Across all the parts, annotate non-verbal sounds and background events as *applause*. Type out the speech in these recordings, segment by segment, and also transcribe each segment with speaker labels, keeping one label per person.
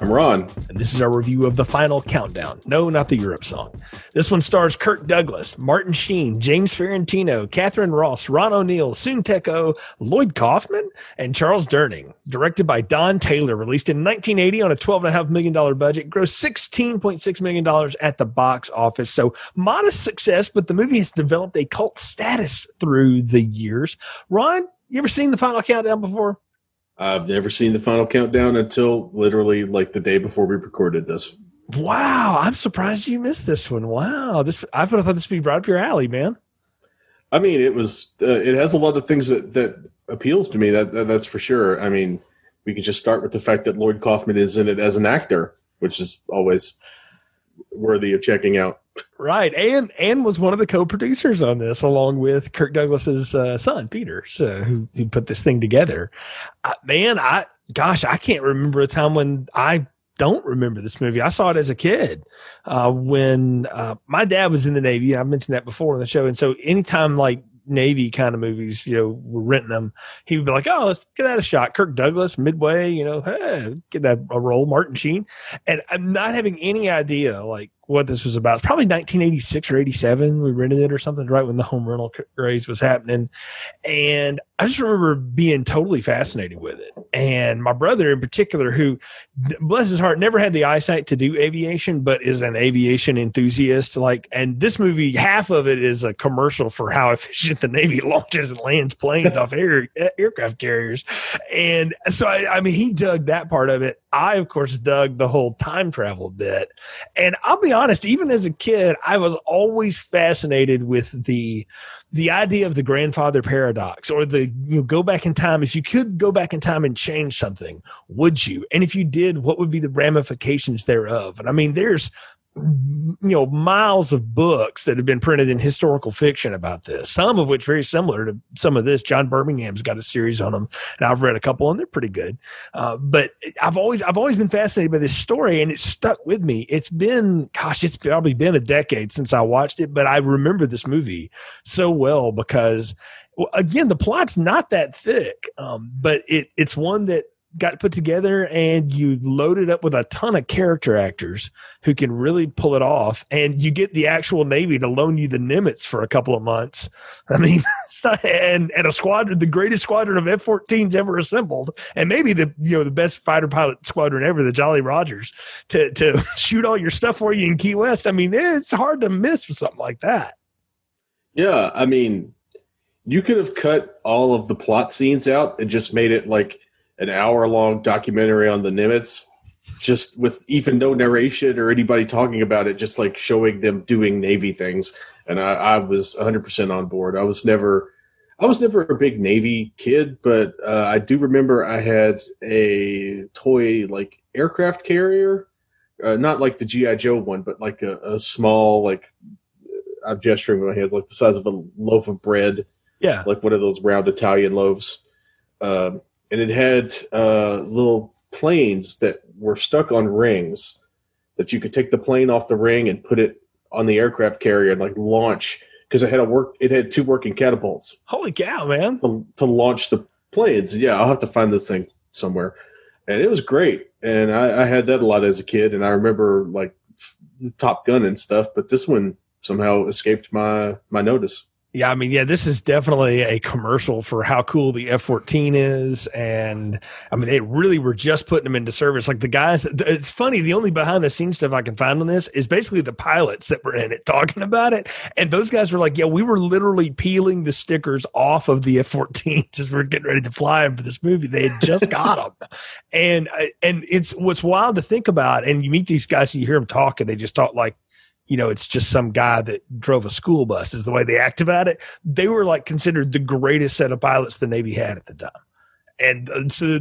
Speaker 1: I'm Ron.
Speaker 2: And this is our review of The Final Countdown. No, not the Europe song. This one stars Kirk Douglas, Martin Sheen, James Farentino, Katharine Ross, Ron O'Neal, Soon Teco, Lloyd Kaufman, and Charles Durning. Directed by Don Taylor, released in 1980 on a $12.5 million budget, grossed $16.6 million at the box office. So modest success, but the movie has developed a cult status through the years. Ron, you ever seen The Final Countdown before?
Speaker 1: I've never seen the final countdown until literally like the day before we recorded this.
Speaker 2: Wow, I'm surprised you missed this one. Wow, this I would have thought this would be right up your alley, man.
Speaker 1: I mean, it was uh, it has a lot of things that that appeals to me. That, that that's for sure. I mean, we could just start with the fact that Lloyd Kaufman is in it as an actor, which is always worthy of checking out.
Speaker 2: Right, and and was one of the co-producers on this, along with Kirk Douglas's uh, son Peter, so, who who put this thing together. Uh, man, I gosh, I can't remember a time when I don't remember this movie. I saw it as a kid uh, when uh, my dad was in the Navy. I mentioned that before on the show, and so anytime like Navy kind of movies, you know, we're renting them. He would be like, "Oh, let's get that a shot." Kirk Douglas, Midway, you know, hey, get that a role. Martin Sheen, and I'm not having any idea like what this was about. Probably 1986 or 87. We rented it or something right when the home rental craze was happening. And I just remember being totally fascinated with it. And my brother in particular, who bless his heart, never had the eyesight to do aviation, but is an aviation enthusiast. Like, and this movie, half of it is a commercial for how *laughs* efficient the Navy launches and lands planes off air, aircraft carriers. And so, I, I mean, he dug that part of it. I, of course, dug the whole time travel bit. And I'll be honest, even as a kid, I was always fascinated with the the idea of the grandfather paradox or the you know, go back in time. If you could go back in time and change something, would you? And if you did, what would be the ramifications thereof? And I mean, there's you know miles of books that have been printed in historical fiction about this some of which very similar to some of this. John birmingham's got a series on them and i've read a couple and they're pretty good. Uh, but i've always i've always been fascinated by this story and it's stuck with me. It's been gosh it's probably been a decade since i watched it but i remember this movie so well because again the plot's not that thick um, but it it's one that got put together and you load it up with a ton of character actors who can really pull it off. And you get the actual navy to loan you the nimitz for a couple of months. *laughs* I mean *laughs* and and a squadron the greatest squadron of f-14s ever assembled and maybe the you know the best fighter pilot squadron ever the jolly rogers to to *laughs* shoot all your stuff for you in key west. I mean it's hard to miss with something like that.
Speaker 1: Yeah i mean you could have cut all of the plot scenes out and just made it like an hour long documentary on the Nimitz, just with even no narration or anybody talking about it, just like showing them doing Navy things. And I, I was 100% on board. I was never. I was never a big Navy kid, but uh, I do remember I had a toy like aircraft carrier, uh, not like the GI Joe one, but like a, a small like I'm gesturing with my hands, like the size of a loaf of bread.
Speaker 2: Yeah,
Speaker 1: like one of those round Italian loaves. Um, and it had uh, little planes that were stuck on rings that you could take the plane off the ring and put it on the aircraft carrier and like launch because it had a work it had two working catapults.
Speaker 2: Holy cow man.
Speaker 1: To, to, launch the planes. Yeah i'll have to find this thing somewhere. And it was great. And I, I had that a lot as a kid and i remember like top gun and stuff but this one somehow escaped my my notice
Speaker 2: yeah, I mean, yeah, this is definitely a commercial for how cool the F 14 is. And I mean, they really were just putting them into service. Like the guys, it's funny, the only behind the scenes stuff I can find on this is basically the pilots that were in it talking about it. And those guys were like, yeah, we were literally peeling the stickers off of the F 14s as we are getting ready to fly them for this movie. They had just got them. *laughs* And, uh, and it's what's wild to think about. And you meet these guys and you hear them talk and they just talk like, you know, it's just some guy that drove a school bus is the way they act about it. They were like considered the greatest set of pilots the Navy had at the time. And uh, so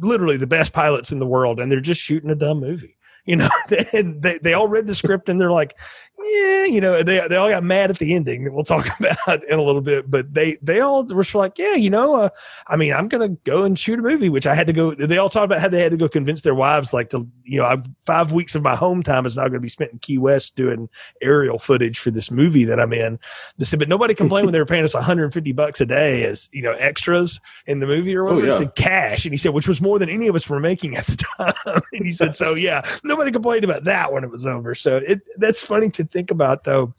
Speaker 2: literally the best pilots in the world. And they're just shooting a dumb movie. You know, *laughs* they, they all read the script and they're like, yeah, you know, they they all got mad at the ending that we'll *laughs* talk about in a little bit. But they they all were like, yeah, you know, uh, I mean, I'm gonna go and shoot a movie, which I had to go. They all talked about how they had to go convince their wives, like to you know, I've, five weeks of my home time is now going to be spent in Key West doing aerial footage for this movie that I'm in. They said, but nobody complained when they were paying us 150 bucks a day as you know extras in the movie or whatever. Oh, yeah. He said cash, and he said, which was more than any of us were making at the *laughs* time. and he said, so yeah, nobody complained about that when it was over. So it that's funny to think about though.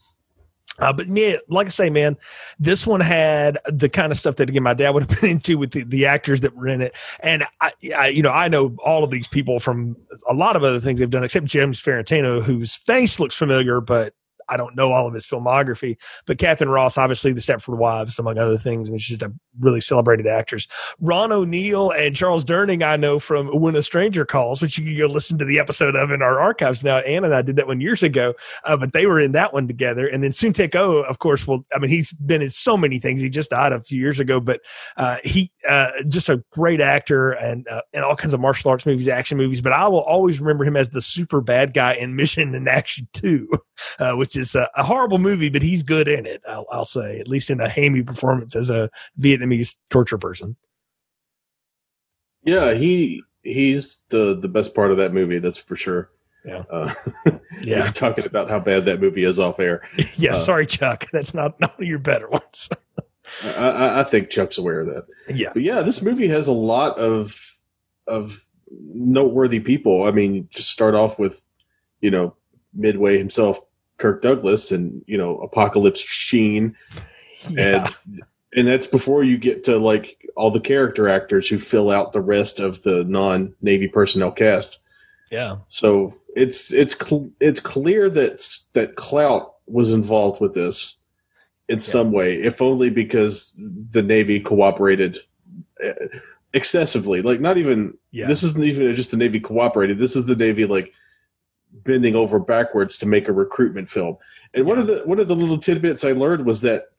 Speaker 2: Uh, but me, like I say, man, this one had the kind of stuff that again my dad would have been *laughs* into with the, the actors that were in it, and I, I, you know, I know all of these people from a lot of other things they've done, except James Farentino, whose face looks familiar, but I don't know all of his filmography, but Katharine Ross, obviously the Stepford Wives, among other things, which is a really celebrated actress. Ron O'Neal and Charles Durning, I know from When a Stranger Calls, which you can go listen to the episode of in our archives now. Ann and I did that one years ago, uh, but they were in that one together. And then Soon-Taek Oh, of course, well, I mean, he's been in so many things. He just died a few years ago, but uh, he uh, just a great actor and uh, in all kinds of martial arts movies, action movies. But I will always remember him as the super bad guy in Missing in Action 2, *laughs* uh, which is a, a, horrible movie, but he's good in it. I'll, I'll say, at least in a hammy performance as a Vietnamese torture person.
Speaker 1: Yeah, he he's the the best part of that movie. That's for sure.
Speaker 2: Yeah,
Speaker 1: uh, *laughs* yeah. talking about how bad that movie is off air. *laughs*
Speaker 2: yeah, uh, sorry, Chuck. *laughs* That's not not one of your better ones.
Speaker 1: I, I, think Chuck's aware of that.
Speaker 2: Yeah,
Speaker 1: but yeah, this movie has a lot of of noteworthy people. I mean, just start off with you know Midway himself Kirk Douglas and you know Apocalypse Sheen, yeah. and and that's before you get to like all the character actors who fill out the rest of the non Navy personnel cast.
Speaker 2: Yeah.
Speaker 1: So it's it's cl- it's clear that that Clout was involved with this in yeah. some way, if only because the Navy cooperated uh, excessively. Like not even yeah. this isn't even just the Navy cooperated. This is the Navy like bending over backwards to make a recruitment film. And yeah. one of the one of the little tidbits I learned was that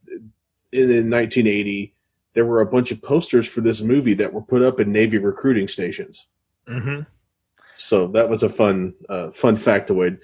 Speaker 1: in, in 1980 there were a bunch of posters for this movie that were put up in Navy recruiting stations.
Speaker 2: Mm-hmm.
Speaker 1: So that was a fun uh, fun factoid.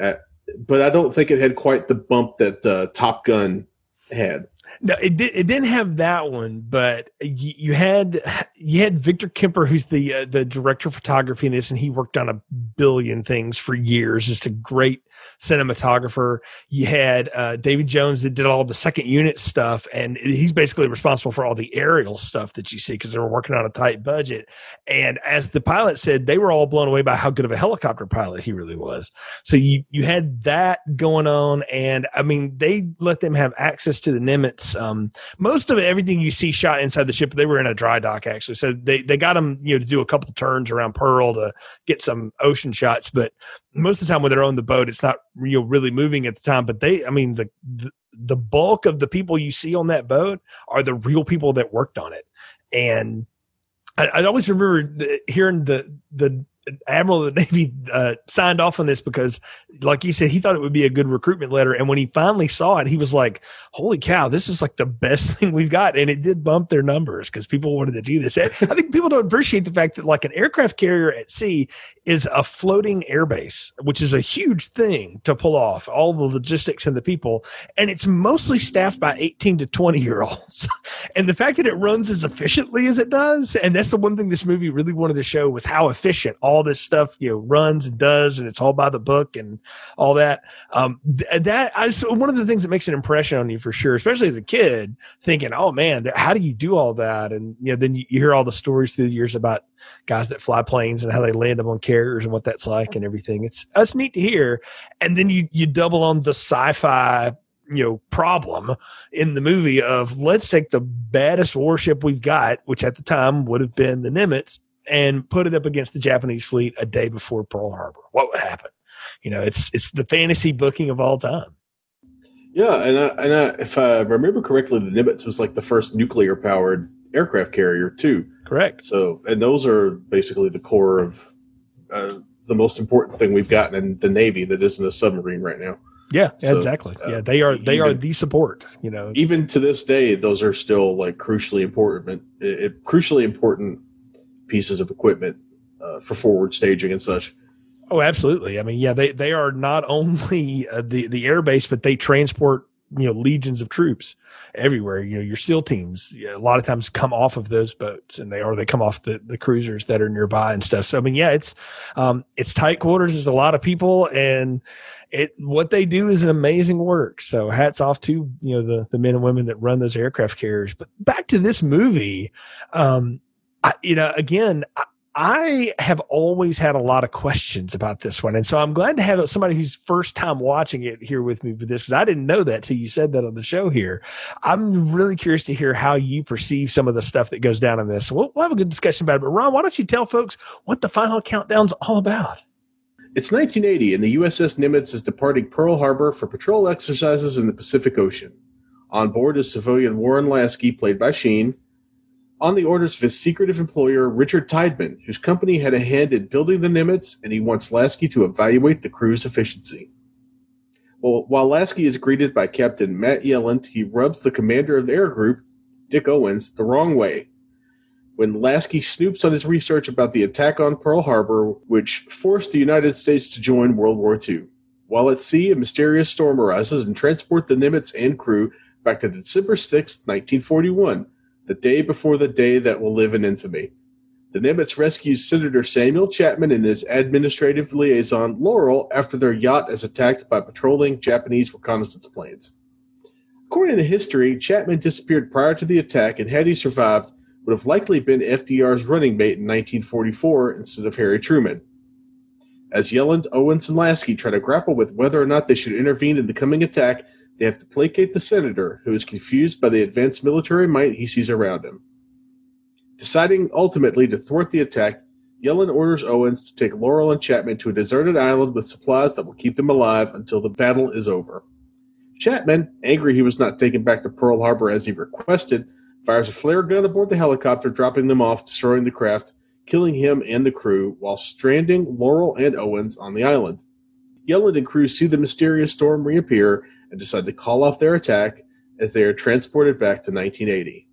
Speaker 1: Uh, but I don't think it had quite the bump that uh, Top Gun had.
Speaker 2: No, it did. It didn't have that one, but you, you had you had Victor Kemper, who's the uh, the director of photography in this, and he worked on a billion things for years. Just a great cinematographer. You had uh, David Jones that did all the second unit stuff, and he's basically responsible for all the aerial stuff that you see because they were working on a tight budget. And as the pilot said, they were all blown away by how good of a helicopter pilot he really was. So you you had that going on, and I mean they let them have access to the Nimitz. Um, most of everything you see shot inside the ship, they were in a dry dock actually, so they they got them you know to do a couple turns around Pearl to get some ocean shots, but most of the time when they're on the boat, it's not you know really moving at the time. But they, I mean, the, the the bulk of the people you see on that boat are the real people that worked on it, and I, I always remember the, hearing the the admiral of the Navy uh, signed off on this because, like you said, he thought it would be a good recruitment letter. And when he finally saw it, he was like, "Holy cow, this is like the best *laughs* thing we've got!" And it did bump their numbers because people wanted to do this. I think people don't appreciate the fact that like an aircraft carrier at sea is a floating airbase, which is a huge thing to pull off all the logistics and the people, and it's mostly staffed by eighteen to twenty year olds. *laughs* and the fact that it runs as efficiently as it does, and that's the one thing this movie really wanted to show was how efficient all all this stuff, you know, runs and does, and it's all by the book and all that. Um, th- that I just, one of the things that makes an impression on you for sure, especially as a kid, thinking, oh man, how do you do all that? And you know, then you, you hear all the stories through the years about guys that fly planes and how they land them on carriers and what that's like and everything. It's that's neat to hear. And then you you double on the sci-fi you know problem in the movie of let's take the baddest warship we've got, which at the time would have been the Nimitz, and put it up against the Japanese fleet a day before Pearl Harbor. What would happen? You know, it's it's the fantasy booking of all time.
Speaker 1: Yeah, and I, and I, if I remember correctly, the Nimitz was like the first nuclear powered aircraft carrier too.
Speaker 2: Correct.
Speaker 1: So, and those are basically the core of uh, the most important thing we've gotten in the Navy that isn't a submarine right now.
Speaker 2: Yeah, so, exactly. Uh, yeah, they are they even, are the support. You know,
Speaker 1: even to this day, those are still like crucially important. It, it, crucially important pieces of equipment uh, for forward staging and such.
Speaker 2: Oh, absolutely. I mean, yeah, they they are not *laughs* only uh, the the air base, but they transport you know legions of troops everywhere. You know, your SEAL teams a lot of times come off of those boats, and they or they come off the the cruisers that are nearby and stuff. So I mean, yeah, it's um it's tight quarters. There's a lot of people, and it what they do is an amazing work. So hats off to you know the the men and women that run those aircraft carriers. But back to this movie, um, I, you know, again. I, have always had a lot of questions about this one. And so I'm glad to have somebody who's first time watching it here with me with this because I didn't know that till you said that on the show here. I'm really curious to hear how you perceive some of the stuff that goes down in this. We'll, we'll have a good discussion about it. But Ron, why don't you tell folks what the final countdown's all about?
Speaker 1: It's 1980 and the USS Nimitz is departing Pearl Harbor for patrol exercises in the Pacific Ocean. On board is civilian Warren Lasky, played by Sheen, on the orders of his secretive employer, Richard Tiedemann, whose company had a hand in building the Nimitz, and he wants Lasky to evaluate the crew's efficiency. Well, while Lasky is greeted by Captain Matt Yelland, he rubs the commander of the air group, Dick Owens, the wrong way. When Lasky snoops on his research about the attack on Pearl Harbor, which forced the United States to join World War II. While at sea, a mysterious storm arises and transports the Nimitz and crew back to December 6, 1941, the day before the day that will live in infamy. The Nimitz rescues Senator Samuel Chapman and his administrative liaison, Laurel, after their yacht is attacked by patrolling Japanese reconnaissance planes. According to history, Chapman disappeared prior to the attack, and had he survived, would have likely been FDR's running mate in 1944 instead of Harry Truman. As Yelland, Owens, and Lasky try to grapple with whether or not they should intervene in the coming attack, they have to placate the senator, who is confused by the advanced military might he sees around him. Deciding ultimately to thwart the attack, Yelland orders Owens to take Laurel and Chapman to a deserted island with supplies that will keep them alive until the battle is over. Chapman, angry he was not taken back to Pearl Harbor as he requested, fires a flare gun aboard the helicopter, dropping them off, destroying the craft, killing him and the crew, while stranding Laurel and Owens on the island. Yelland and crew see the mysterious storm reappear and decide to call off their attack as they are transported back to 1980.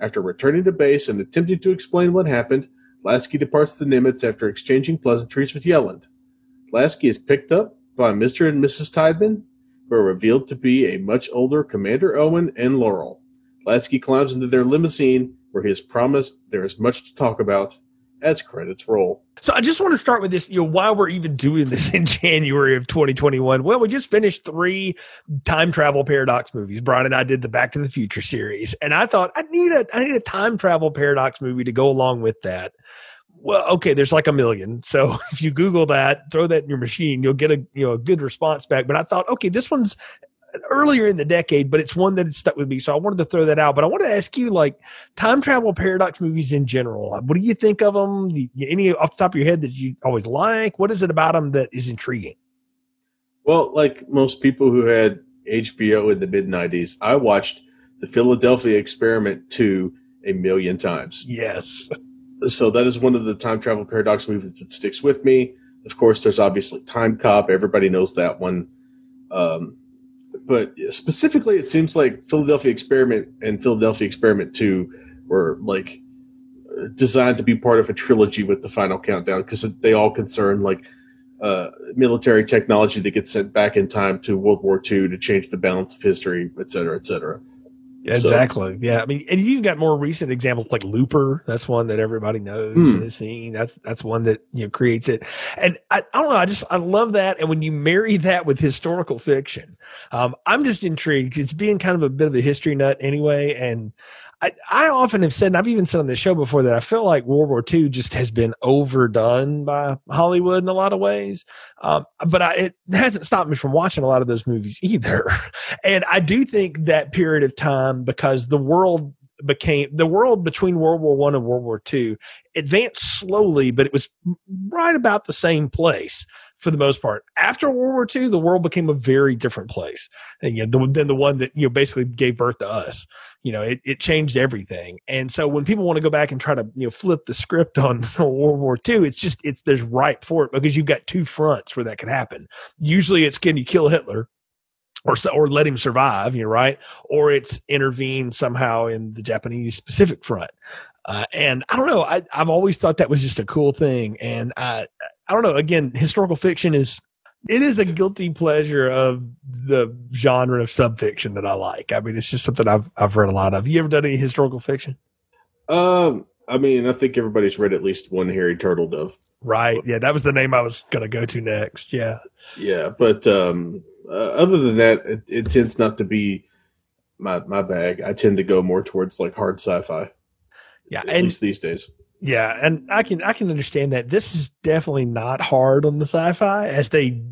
Speaker 1: After returning to base and attempting to explain what happened, Lasky departs the Nimitz after exchanging pleasantries with Yelland. Lasky is picked up by Mr. and Mrs. Tiedemann, who are revealed to be a much older Commander Owen and Laurel. Lasky climbs into their limousine, where he is promised there is much to talk about as credits roll.
Speaker 2: So I just want to start with this, you know, why we're even doing this *laughs* in January of 2021. Well, we just finished three time travel paradox movies. Brian and I did the Back to the Future series, and I thought I need a I need a time travel paradox movie to go along with that. Well, okay, there's like a million. So *laughs* if you Google that, throw that in your machine, you'll get a you know a good response back. But I thought, okay, this one's earlier in the decade, but it's one that has stuck with me. So I wanted to throw that out. But I want to ask you, like, time travel paradox movies in general. What do you think of them? Any off the top of your head that you always like? What is it about them that is intriguing?
Speaker 1: Well, like most people who had HBO in the mid '90s, I watched the Philadelphia Experiment 2 a million times.
Speaker 2: Yes.
Speaker 1: So that is one of the time travel paradox movies that sticks with me. Of course, there's obviously Time Cop. Everybody knows that one. Um, but specifically, it seems like Philadelphia Experiment and Philadelphia Experiment Two were like designed to be part of a trilogy with the final countdown because they all concern like uh, military technology that gets sent back in time to World War II to change the balance of history, et cetera, et cetera.
Speaker 2: Exactly. So, yeah. I mean, and you've got more recent examples like Looper. That's one that everybody knows mm. and has seen. That's, that's one that, you know, creates it. And I, I don't know. I just, I love that. And when you marry that with historical fiction, um, I'm just intrigued. It's being kind of a bit of a history nut anyway. And I, I often have said, and I've even said on the show before that I feel like World War II just has been overdone by Hollywood in a lot of ways. Um, but I, it hasn't stopped me from watching a lot of those movies either. *laughs* and I do think that period of time, because the world became the world between World War One and World War Two advanced slowly, but it was right about the same place for the most part. After World War II, the world became a very different place and, you know, than the one that, you know, basically gave birth to us. You know, it, it changed everything. And so when people want to go back and try to, you know, flip the script on *laughs* World War II, it's just, it's, there's ripe for it because you've got two fronts where that could happen. Usually it's can you kill Hitler? Or, or let him survive, you know, right? Or it's intervene somehow in the Japanese Pacific front. Uh, and I don't know, I, I've always thought that was just a cool thing. And I, I don't know, again, historical fiction is, it is a guilty pleasure of the genre of subfiction that I like. I mean, it's just something I've, I've read a lot of. You ever done any historical fiction?
Speaker 1: Um, I mean, I think everybody's read at least one Harry Turtledove.
Speaker 2: Right. Yeah, that was the name I was going to go to next. Yeah.
Speaker 1: Yeah, but um, uh, other than that, it, it, tends not to be my my bag. I tend to go more towards like hard sci-fi.
Speaker 2: Yeah,
Speaker 1: at
Speaker 2: and
Speaker 1: least these days.
Speaker 2: Yeah, and I can I can understand that. This is definitely not hard on the sci-fi, as they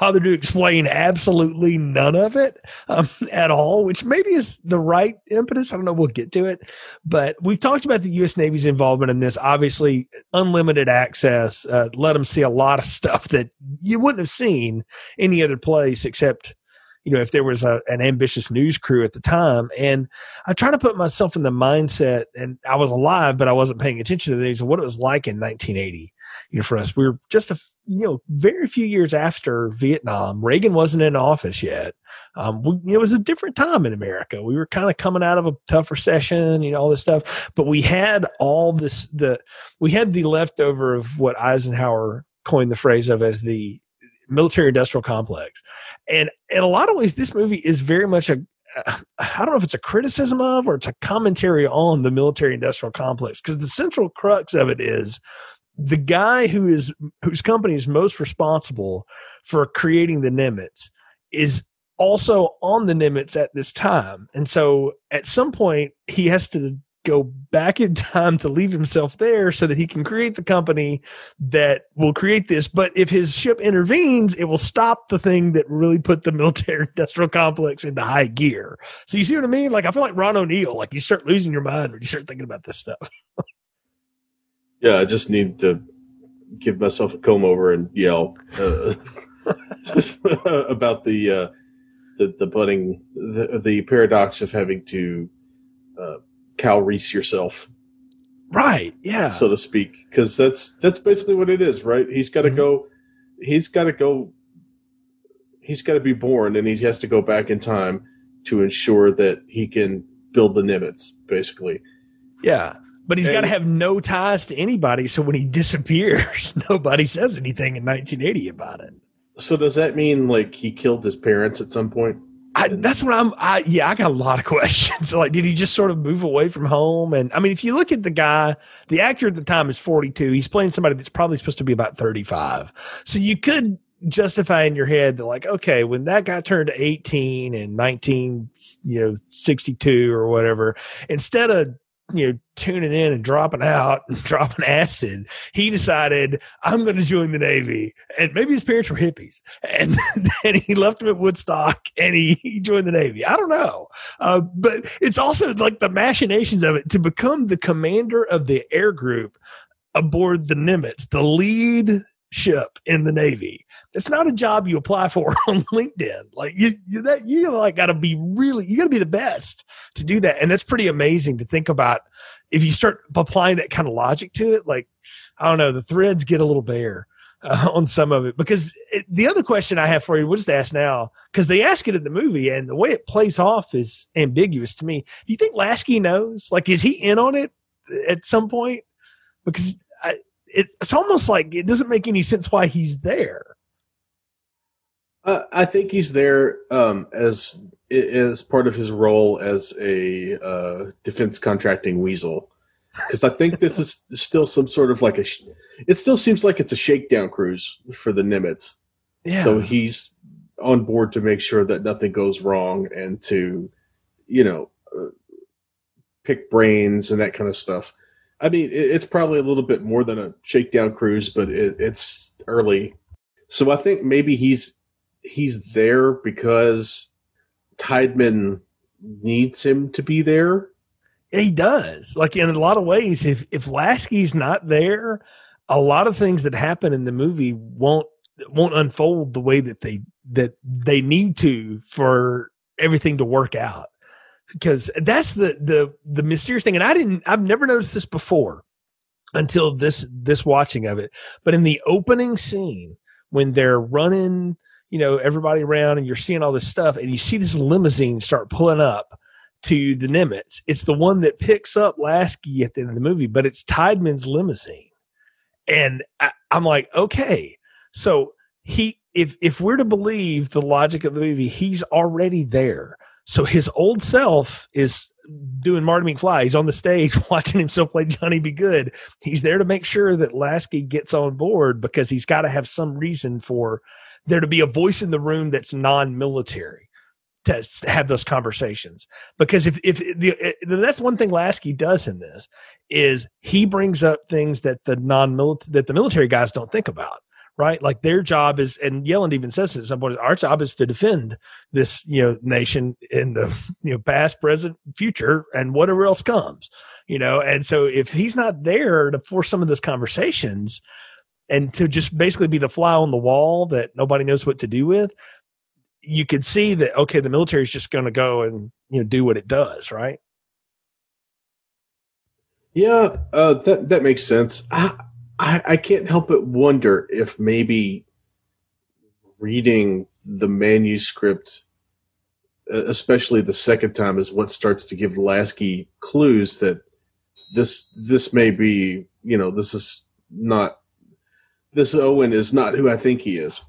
Speaker 2: bother to explain absolutely none of it um, *laughs* at all, which maybe is the right impetus. I don't know. We'll get to it, but we've talked about the U.S. Navy's involvement in this. Obviously, unlimited access uh, let them see a lot of *laughs* stuff that you wouldn't have seen any other place except you know, if there was a, an ambitious news crew at the time. And I try to put myself in the mindset, and I was alive, but I wasn't paying attention to these, what it was like in 1980. You know, for us, we were just a, you know, very few years after Vietnam. Reagan wasn't in office yet. Um, we, it was a different time in America. We were kind of coming out of a tough recession, you know, all this stuff, but we had all this, the, we had the leftover of what Eisenhower coined the phrase of as the military industrial complex. And in a lot of ways, this movie is very much a I don't know if it's a criticism of or it's a commentary on the military industrial complex because the central crux of it is the guy who is whose company is most responsible for creating the Nimitz is also on the Nimitz at this time. And so at some point he has to go back in time to leave himself there so that he can create the company that will create this. But if his ship intervenes, it will stop the thing that really put the *laughs* military industrial complex into high gear. So you see what I mean? Like I feel like Ron O'Neill, like you start losing your mind when you start thinking about this stuff. *laughs*
Speaker 1: yeah, I just need to give myself a comb over and yell uh, *laughs* about the, uh, the the budding the, the paradox of having to uh, Kyle Reese yourself.
Speaker 2: Right. Yeah.
Speaker 1: So to speak. Because that's that's basically what it is, right? He's gotta mm-hmm. go he's gotta go he's gotta be born and he has to go back in time to ensure that he can build the Nimitz, basically.
Speaker 2: Yeah. But he's got to have no ties to anybody. So when he *laughs* disappears, nobody says anything in 1980 about it.
Speaker 1: So does that mean like he killed his parents at some point?
Speaker 2: I, that's what I'm. I, yeah, I got a lot of *laughs* questions. like, did he just sort of move away from home? And I mean, if you look at the guy, the actor at the time is 42. He's playing somebody that's probably supposed to be about 35. So you could justify in your head that, like, okay, when that guy turned 18 and 19, you know, 62 or whatever, instead of you know, tuning in and dropping out and *laughs* dropping acid, he decided, I'm going to join the Navy. And maybe his parents were hippies. And *laughs* then he left him at Woodstock and he, he joined the Navy. I don't know. Uh, but it's also like the machinations of it to become the commander of the air group aboard the Nimitz, the lead ship in the Navy it's not a job you apply for *laughs* on LinkedIn. Like you, you that you like got to be really, you got to be the best to do that. And that's pretty amazing to think about. If you start applying that kind of logic to it, like I don't know, the threads get a little bare uh, *laughs* on some of it. Because it, the other question I have for you, we'll just ask now, because they ask it in the movie, and the way it plays off is ambiguous to me. Do you think Lasky knows? Like, is he in on it at some point? Because I, it, it's almost like it doesn't make any sense why he's there.
Speaker 1: Uh, I think he's there um, as as part of his role as a uh, defense contracting weasel, because I think this is still some sort of like a. It still seems like it's a shakedown cruise for the Nimitz. Yeah. So he's on board to make sure that nothing goes wrong and to, you know, uh, pick brains and that kind of stuff. I mean, it's probably a little bit more than a shakedown cruise, but it, it's early. So I think maybe he's he's there because Tiedemann needs him to be there.
Speaker 2: He does. Like in a lot of ways, if if Lasky's not there, a lot of things that happen in the movie won't won't unfold the way that they that they need to for everything to work out. Because that's the the the mysterious thing, and I didn't. I've never noticed this before until this this watching of it. But in the opening scene, when they're running you know, everybody around and you're seeing all this stuff and you see this limousine start pulling up to the Nimitz. It's the one that picks up Lasky at the end of the movie, but it's Tiedemann's limousine. And I, I'm like, okay, so he, if, if we're to believe the logic of the movie, he's already there. So his old self is doing Marty McFly. He's on the stage *laughs* watching himself play Johnny B. Goode. He's there to make sure that Lasky gets on board because he's got to have some reason for there to be a voice in the room that's non-military to have those conversations. Because if if the, that's one thing Lasky does in this is he brings up things that the non-military that the military guys don't think about right? Like their job is, and Yelland even says it at some point, our job is to defend this, you know, nation in the, you know, past, present, future, and whatever else comes, you know. And so if he's not there to force some of those conversations and to just basically be the fly on the wall that nobody knows what to do with, you could see that, okay, the military is just going to go and, you know, do what it does, right?
Speaker 1: Yeah, uh, that that makes sense. I, I, I can't help but wonder if maybe reading the manuscript, especially the second time, is what starts to give Lasky clues that this this may be you know this is not this Owen is not who I think he is.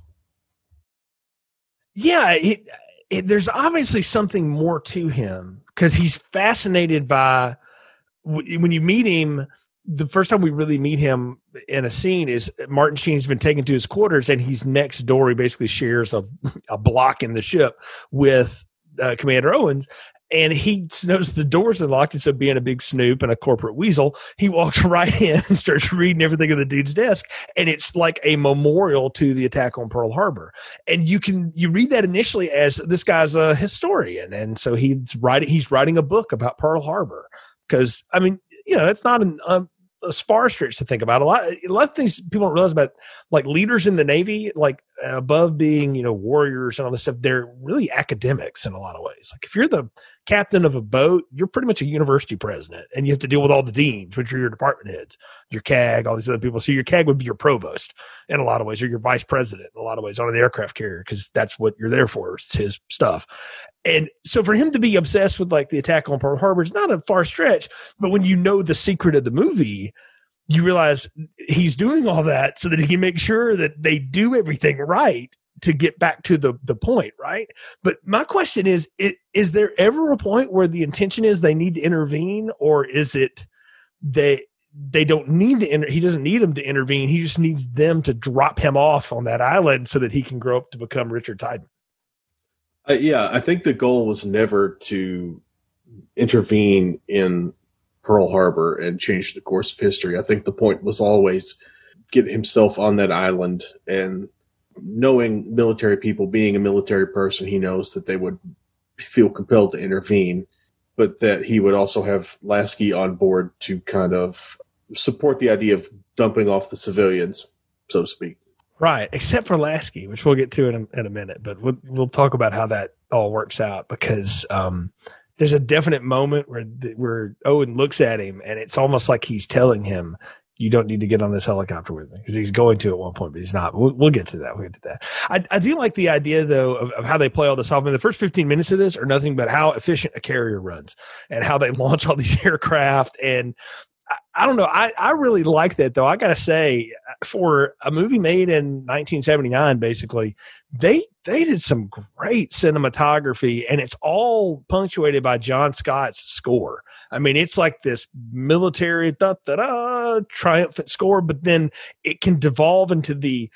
Speaker 2: Yeah, it, it, there's obviously something more to him because he's fascinated by when you meet him the first time we really meet him in a scene is Martin Sheen's been taken to his quarters and he's next door. He basically shares a, *laughs* a block in the ship with uh, Commander Owens. And he knows the doors are locked. And so, being a big snoop and a corporate weasel, he walks *laughs* right in and starts reading everything on the dude's desk. And it's like a memorial to the attack on Pearl Harbor. And you can, you read that initially as this guy's a historian. And so he's writing, he's writing a book about Pearl Harbor. Cause I mean, you know, that's not an, um, a far stretch to think about. A lot, a lot of things people don't realize about like leaders in the Navy, like above being, you know, warriors and all this stuff, they're really academics in a lot of ways. Like if you're the captain of a boat, you're pretty much a university president and you have to deal with all the deans, which are your department heads, your CAG, all these other people. So your CAG would be your provost in a lot of ways, or your vice president in a lot of ways on an aircraft carrier, because that's what you're there for. It's his stuff. And so for him to be obsessed with like the attack on Pearl Harbor is not a far stretch, but when you know the secret of the movie, you realize he's doing all that so that he can make sure that they do everything right to get back to the the point, right? But my question is, is, is there ever a point where the intention is they need to intervene, or is it they they don't need to inter- he doesn't need them to intervene he just needs them to drop him off on that island so that he can grow up to become richard Tiedemann.
Speaker 1: Uh, yeah, I think the goal was never to intervene in Pearl Harbor and change the course of history. I think the point was always get himself on that island and knowing military people, being a military person, he knows that they would feel compelled to intervene, but that he would also have Lasky on board to kind of support the idea of dumping off the civilians, so to speak.
Speaker 2: Right, except for Lasky, which we'll get to in a, in a minute, but we'll we'll talk about how that all works out because um, there's a definite moment where where Owen looks at him and it's almost like he's telling him, "You don't need to get on this helicopter with me," because he's going to at one point, but he's not. We'll, we'll get to that. We'll get to that. I, I do like the idea though of, of how they play all this off. I mean, the first 15 minutes of this are nothing but how efficient a carrier runs and how they *laughs* launch all these aircraft and I, don't know. I, I really like that though. I gotta say, for a movie made in 1979, basically, they they did some great cinematography, and it's all punctuated by John Scott's score. I mean, it's like this military da da da triumphant score, but then it can devolve into the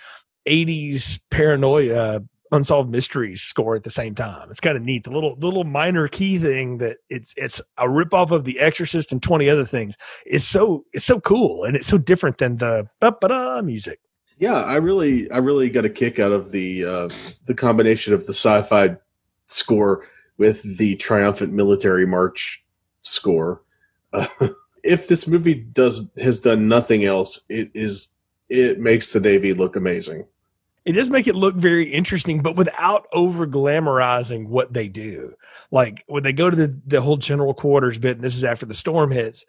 Speaker 2: 80s paranoia unsolved mysteries score at the same time. It's kind of neat. The little little minor key thing that it's it's a ripoff of The Exorcist and twenty other things is so it's so cool and it's so different than the ba da music.
Speaker 1: Yeah, I really I really got a kick out of the uh, the combination of the sci-fi score with the triumphant military march score. Uh, *laughs* if this movie does has done nothing else, it is it makes the Navy look amazing
Speaker 2: it does make it look very interesting, but without over glamorizing what they do. Like when they go to the, the whole general quarters bit, and this is after the storm hits,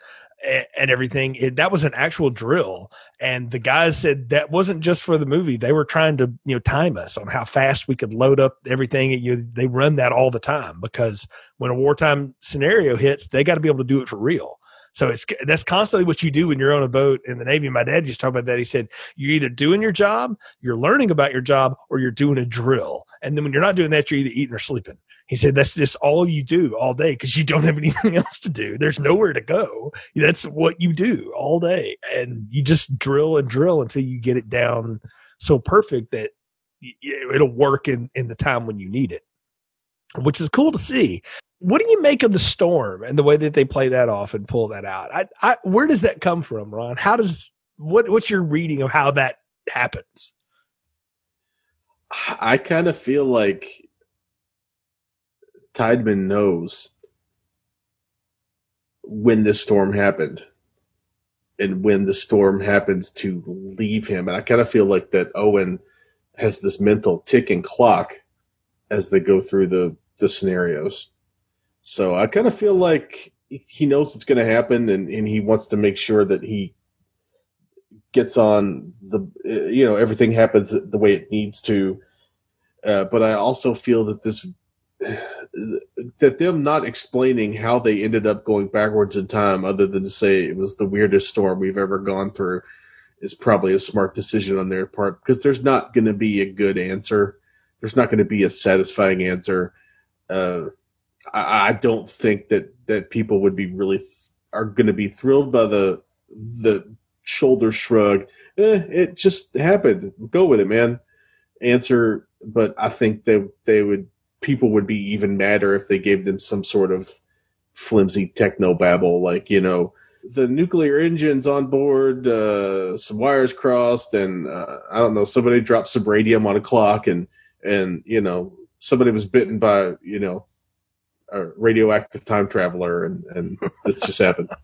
Speaker 2: and, and everything. It, that was an actual drill. And the guys said that wasn't just for the movie. They were trying to, you know, time us on how fast we could load up everything. You, they run that all the time because when a wartime scenario hits, they got to be able to do it for real. So it's that's constantly what you do when you're on a boat in the Navy. My dad just talked about that. He said you're either doing your job, you're learning about your job, or you're doing a drill. And then when you're not doing that, you're either eating or sleeping. He said that's just all you do all day because you don't have *laughs* anything else to do. There's nowhere to go. That's what you do all day. And you just drill and drill until you get it down so perfect that it'll work in, in the time when you need it, which is cool to see. What do you make of the storm and the way that they play that off and pull that out? I, I, where does that come from, Ron? How does what what's your reading of how that happens?
Speaker 1: I kind of feel like Tiedemann knows when this storm happened and when the storm happens to leave him. And I kind of feel like that Owen has this mental ticking clock as they go through the, the scenarios. So I kind of feel like he knows it's going to happen and, and he wants to make sure that he gets on the, you know, everything happens the way it needs to. Uh, but I also feel that this that them not explaining how they ended up going backwards in time, other than to say it was the weirdest storm we've ever gone through, is probably a smart decision on their part because there's not going to be a good answer. There's not going to be a satisfying answer. Uh, I, I, don't think that that people would be really th- are going to be thrilled by the the shoulder shrug. Eh, it just happened. Go with it, man. Answer, but I think they they would people would be even madder if they gave them some sort of flimsy techno babble, like you know the nuclear engines on board, uh, some wires crossed, and uh, I don't know somebody dropped some radium on a clock, and and you know somebody was bitten by you know a radioactive time traveler, and and this just happened. *laughs*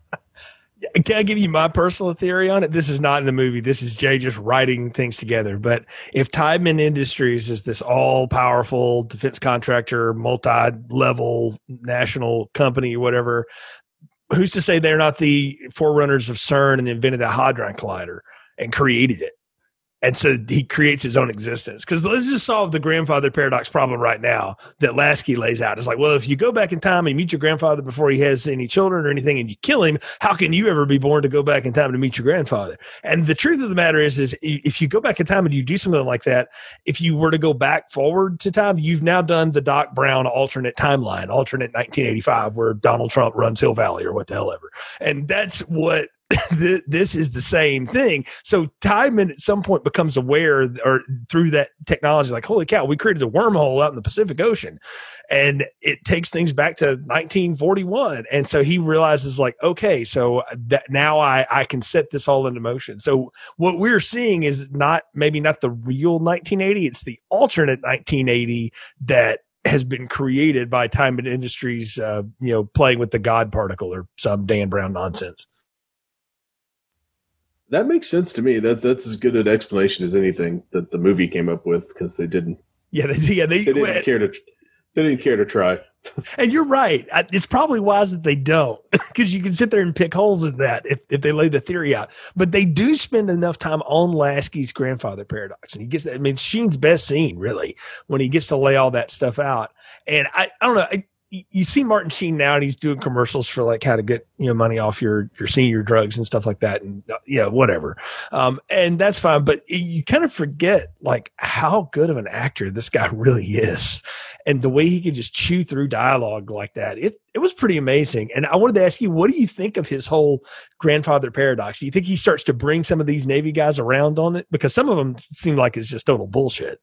Speaker 2: Can I give you my personal theory on it? This is not in the movie. This is Jay just writing things together. But if Tiedemann Industries is this all powerful defense contractor, multi level national company, whatever, who's to say they're not the forerunners of CERN and invented the Hadron Collider and created it? And so he creates his own existence. Because let's just solve the grandfather paradox problem right now that Lasky lays out. It's like, well, if you go back in time and meet your grandfather before he has any children or anything, and you kill him, how can you ever be born to go back in time to meet your grandfather? And the truth of the matter is, is if you go back in time and you do something like that, if you were to go back forward to time, you've now done the Doc Brown alternate timeline, alternate 1985, where Donald Trump runs Hill Valley or what the hell ever. And that's what *laughs* this is the same thing. So Tiedemann at some point becomes aware or through that technology, like, holy cow, we created a wormhole out in the Pacific Ocean. And it takes things back to 1941. And so he realizes like, okay, so that now I, I can set this all into motion. So what we're seeing is not maybe not the real 1980. It's the alternate 1980 that has been created by Tiedemann Industries, uh, you know, playing with the God particle or some Dan Brown nonsense.
Speaker 1: That makes sense to me. That that's as good an explanation as anything that the movie came up with because they didn't.
Speaker 2: Yeah, they, yeah, they,
Speaker 1: they didn't went. care to. They didn't care to try. *laughs*
Speaker 2: and you're right. It's probably wise that they don't, *laughs* because you can sit there and pick holes in that if, if they lay the theory out. But they do spend enough time on Lasky's grandfather paradox, and he gets that. I mean, Sheen's best scene really when he gets to lay all that stuff out. And I, I don't know. I, you see Martin Sheen now and he's doing commercials for like how to get, you know, money off your, your senior drugs and stuff like that. And uh, yeah, whatever. Um, and that's fine. But you kind of forget like how good of an actor this guy *laughs* really is and the way he could just chew through dialogue like that. It, it was pretty amazing. And I wanted to ask you, what do you think of his whole grandfather paradox? Do you think he starts to bring some of these Navy guys around on it? Because some of them seem like it's just total bullshit.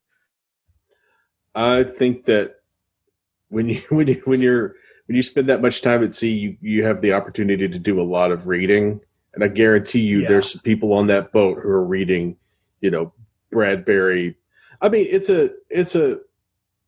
Speaker 1: I think that when you *laughs* when you when you're when you spend that much time at sea, you you have the opportunity to do a lot of reading, and I guarantee you, yeah. there's some people on that boat who are reading, you know, Bradbury. I mean, it's a it's a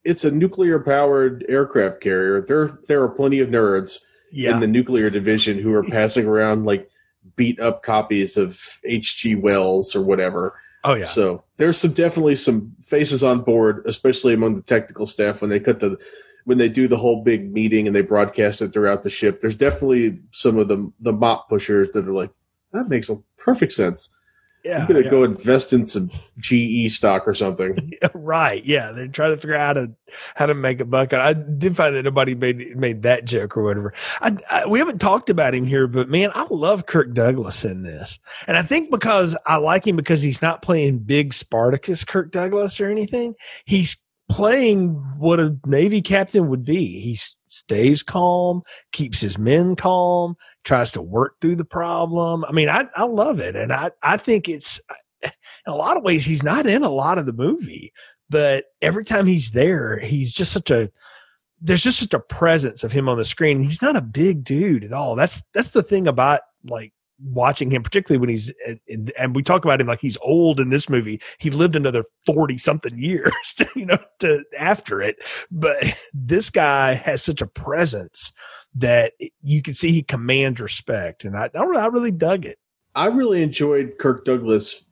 Speaker 1: it's a nuclear powered aircraft carrier. There there are plenty of nerds yeah. in the nuclear division who are *laughs* passing around like beat up copies of H.G. Wells or whatever.
Speaker 2: Oh yeah.
Speaker 1: So there's some definitely some faces on board, especially among the technical staff when they cut the when they do the whole big meeting and they broadcast it throughout the ship, there's definitely some of the the mop pushers that are like, that makes a perfect sense.
Speaker 2: Yeah,
Speaker 1: I'm gonna
Speaker 2: yeah.
Speaker 1: go invest in some GE stock or something. *laughs*
Speaker 2: right. Yeah, they're trying to figure out how to how to make a buck. I did find that nobody made made that joke or whatever. I, I, we haven't talked about him here, but man, I love Kirk Douglas in this, and I think because I like him because he's not playing big Spartacus Kirk Douglas or anything. He's playing what a Navy captain would be. He stays calm, keeps his men calm, tries to work through the problem. I mean, I, I love it. And I, I think it's in a lot of ways, he's not in a lot of the movie, but every time he's there, he's just such a, there's just such a presence of him on the screen. He's not a big dude at all. That's, that's the thing about like watching him, particularly when he's, and we talk about him like he's old in this movie. He lived another 40 something years, to, *laughs* you know, to after it. But this guy has such a presence that you can see he commands respect. And I, I really dug it.
Speaker 1: I really enjoyed Kirk Douglas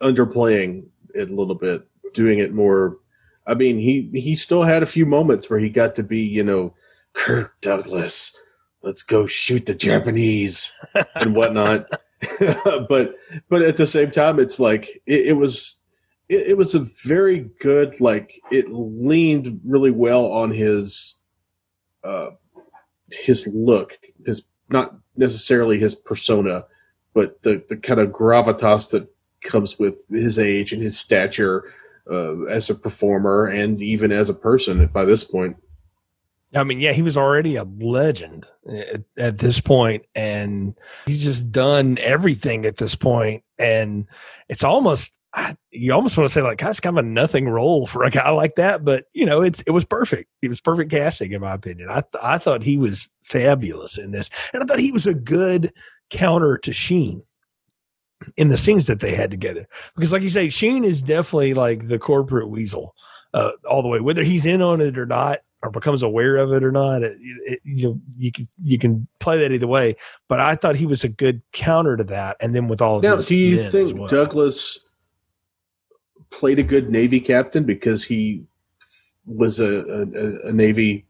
Speaker 1: underplaying it a little bit, doing it more. I mean, he, he still had a few moments where he got to be, you know, Kirk Douglas let's go shoot the Japanese *laughs* and whatnot. *laughs* but but at the same time, it's like it, it was it, it, was a very good like it leaned really well on his uh his look, his not necessarily his persona, but the the kind of gravitas that comes with his age and his stature uh, as a performer and even as a person by this point.
Speaker 2: I mean, yeah, he was already a legend at, at, this point, and he's just done everything at this point, and it's almost you almost want to say like, it's kind of a nothing role for a guy like that, but you know, it's it was perfect. It was perfect casting, in my opinion. I th- I thought he was fabulous in this, and I thought he was a good counter to Sheen in the scenes that they had together, because like you say, Sheen is definitely like the corporate weasel. Uh, all the way, whether he's in on it or not, or becomes aware of it or not. It, it, you you can you can play that either way. But I thought he was a good counter to that. And then with all of
Speaker 1: now, do you think well. Douglas played a good Navy captain because he was a a, a Navy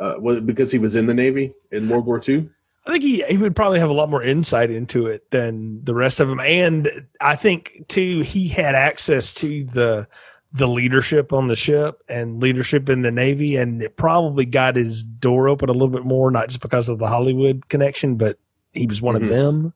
Speaker 1: uh, was because he was in the Navy in World War II?
Speaker 2: I think he he would probably have a lot more insight into it than the rest of them, and I think too he had access to the the leadership on the ship and leadership in the Navy. And it probably got his door open a little bit more, not just because of the Hollywood connection, but he was one mm-hmm. of them.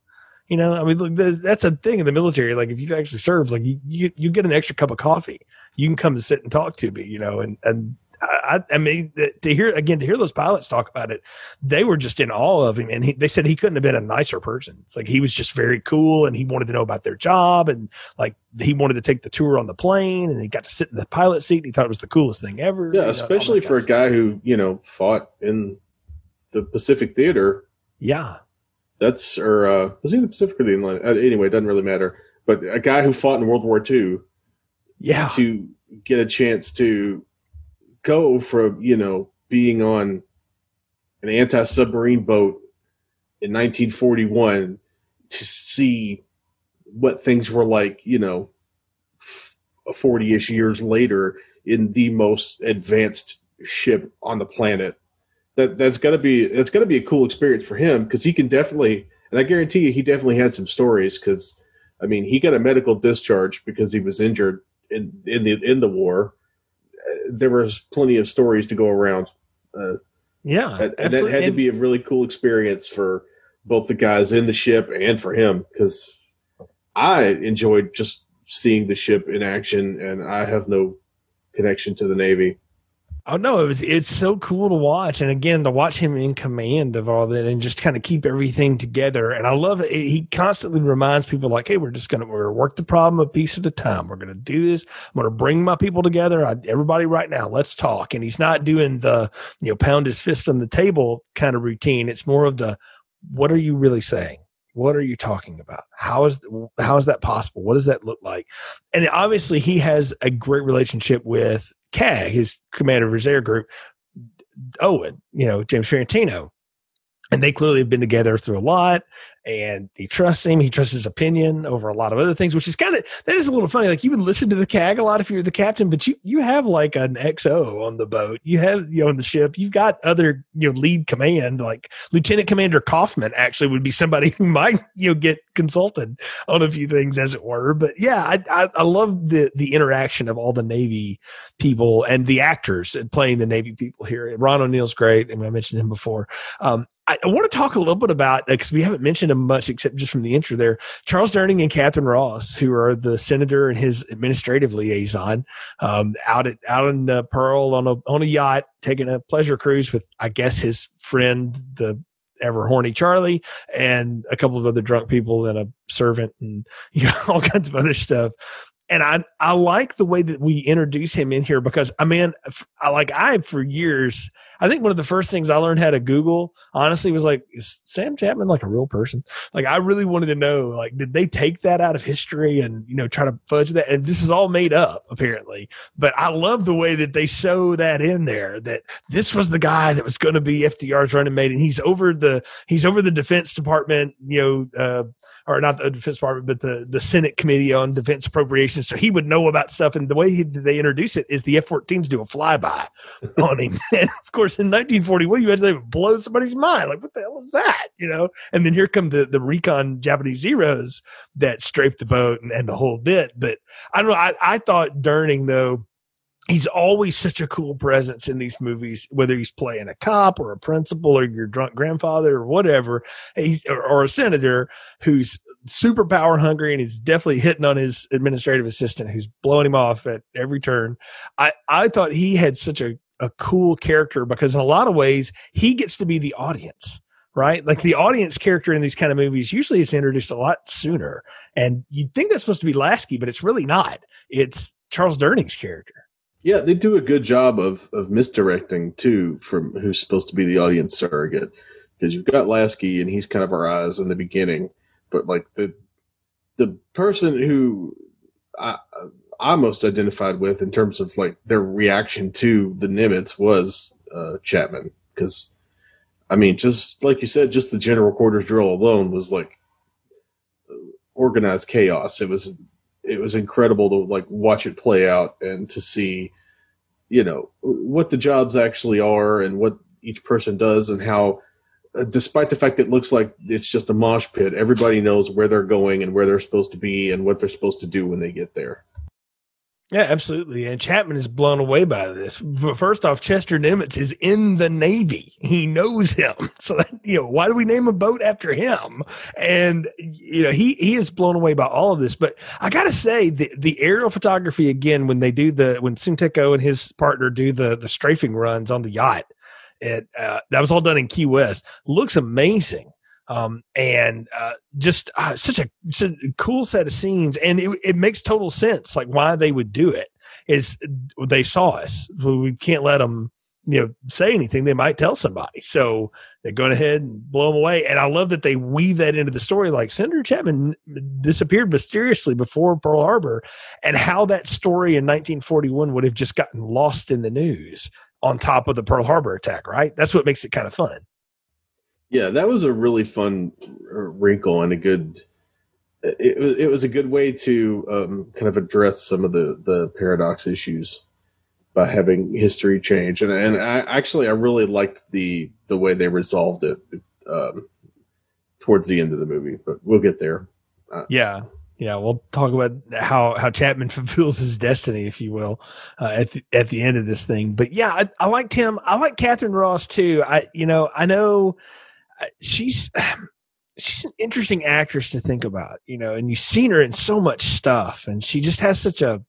Speaker 2: You know, I mean, look, that's a thing in the military. Like, if you've actually serve, like, you, you, you get an extra cup of coffee. You can come and sit and talk to me, you know, and, and I, I, mean, to hear again, to hear those pilots talk about it, they were just in awe of him. And he, they said he couldn't have been a nicer person. It's like he was just very cool and he wanted to know about their job. And like he wanted to take the tour on the plane and he got to sit in the pilot seat. And he thought it was the coolest thing ever.
Speaker 1: Yeah, you know, especially for a guy who, you know, fought in the Pacific Theater.
Speaker 2: Yeah.
Speaker 1: That's, or, uh, was he in the Pacific or the Inland? Uh, anyway, it doesn't really matter. But a guy who fought in World War II.
Speaker 2: Yeah.
Speaker 1: To get a chance to go from you know being on an anti-submarine boat in 1941 to see what things were like you know 40ish years later in the most advanced ship on the planet. That that's to be that's to be a cool experience for him because he can definitely and i guarantee you he definitely had some stories because i mean he got a medical discharge because he was injured in in the in the war there was plenty of stories to go around. Uh,
Speaker 2: yeah,
Speaker 1: and, and that had to be a really cool experience for both the guys in the ship and for him because I enjoyed just seeing the ship in action, and I have no connection to the Navy.
Speaker 2: Oh no, it was it's so cool to watch, and again to watch him in command of all that, and just kind of keep everything together. And I love it. He constantly reminds people like, "Hey, we're just gonna we're gonna work the problem a piece at a time. We're gonna do this. I'm gonna bring my people together. I, everybody, right now, let's talk." And he's not doing the you know pound his fist on the table kind of routine. It's more of the what are you really saying? What are you talking about? How is how is that possible? What does that look like? And obviously, he has a great relationship with CAG, his commander of his air group, Owen, you know, James Farentino. And they clearly have been together through a lot. And he trusts him. He trusts his opinion over a lot of other things, which is kind of that is a little funny. Like you would listen to the CAG a lot if you're the captain, but you you have like an XO on the boat. You have you know on the ship. You've got other you know lead command like Lieutenant Commander Kaufman actually would be somebody *laughs* who might you know get consulted on a few things as it were. But yeah, I I, I love the the interaction of all the Navy people and the actors playing the Navy people here. Ron O'Neill's great, and I mentioned him before. Um, I, want to talk a little bit about because we haven't mentioned him much except just from the intro there. Charles Durning and Katharine Ross, who are the senator and his administrative liaison, um, out at out in uh, Pearl on a on a yacht, taking a pleasure cruise with I guess his friend the ever horny Charlie and a couple of other drunk people and a servant and *laughs* you know all kinds of other stuff and I I like the way that we introduce him in here because I mean I like I for years I think one of the first things I learned how to Google honestly was like is Sam Chapman like a real person like I really wanted to know like did they take that out of history and you know try to fudge that and this is all made up apparently but I love the way that they show that in there that this was the guy that was going to be FDR's running mate and he's over the he's over the Defense Department you know uh, or not the Defense Department, but the, the Senate Committee on Defense Appropriations. So he would know about stuff. And the way he, they introduce it is the F 14s do a flyby *laughs* on him. *laughs* and of course, in 1941, you they would blow somebody's mind. Like, what the hell is that? You know? And then here come the, the recon Japanese Zeros that strafe the boat and, and the whole bit. But I don't know. I, I thought Durning, though, he's always such a cool presence in these movies, whether he's playing a cop or a principal or your drunk grandfather or whatever, or, or, a senator who's super power hungry and he's definitely hitting on his administrative assistant who's blowing him off at every turn. I, I thought he had such a, a cool character because in a lot of ways he gets to be the audience. Right? Like the audience character in these kind of movies usually is introduced a lot sooner. And you'd think that's supposed to be Lasky, but it's really not. It's Charles Durning's character.
Speaker 1: Yeah, they do a good job of of misdirecting too from who's supposed to be the audience surrogate because you've got Lasky and he's kind of our eyes in the beginning, but like the the person who I I most identified with in terms of like their reaction to the Nimitz was uh, Chapman because I mean just like you said, just the general quarters drill alone was like organized chaos. It was it was incredible to like watch it play out and to see you know what the jobs actually are and what each person does and how uh, despite the fact that it looks like it's just a mosh pit everybody knows where they're going and where they're supposed to be and what they're supposed to do when they get there
Speaker 2: yeah, absolutely. And Chapman is blown away by this. First off, Chester Nimitz is in the Navy. He knows him. *laughs* So, that, you know, why do we name a boat after him? And, you know, he, he is blown away by all of this. But I got to say, the, the aerial photography again, when they do the, when Sunteko and his partner do the, the strafing runs on the yacht, it, uh, that was all done in Key West, looks amazing um, and uh, just uh, such a such a cool set of scenes, and it, it makes total sense like why they would do it. Is they saw us, we can't let them you know say anything. They might tell somebody. So they're going ahead and blow them away. And i love that they weave that into the story. Like senator chapman disappeared mysteriously before pearl harbor. And how that story in 1941 would have just gotten lost in the news on top of the pearl harbor attack right? That's what makes it kind of fun
Speaker 1: yeah, that was a really fun wrinkle and a good. It was it was a good way to um, kind of address some of the the paradox issues by having history change, and and I actually I really liked the the way they resolved it um, towards the end of the movie, but we'll get there.
Speaker 2: Uh, yeah, yeah, we'll talk about how how Chapman *laughs* fulfills his destiny, if you will, uh, at the at the end of this thing. But yeah, I, I liked him. I like Katharine Ross too. I you know I know she's *sighs* she's an interesting actress to think about, you know, and you've seen her in so much stuff and she just has such a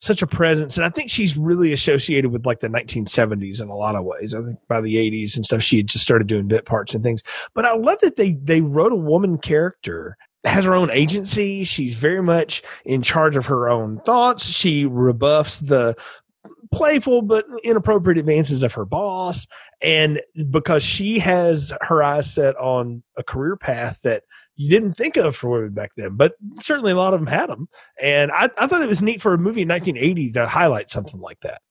Speaker 2: such a presence and I think she's really associated with like the 1970s in a lot of ways. I think by the 80s and stuff she had just started doing bit parts and things. But I love that they they wrote a woman character has her own agency. She's very much in charge of her own thoughts. She rebuffs the playful but inappropriate advances of her boss. And because she has her eyes set on a career path that you didn't think of for women back then, but certainly a lot of them had them. And I, I thought it was neat for a movie in 1980 to highlight something like that.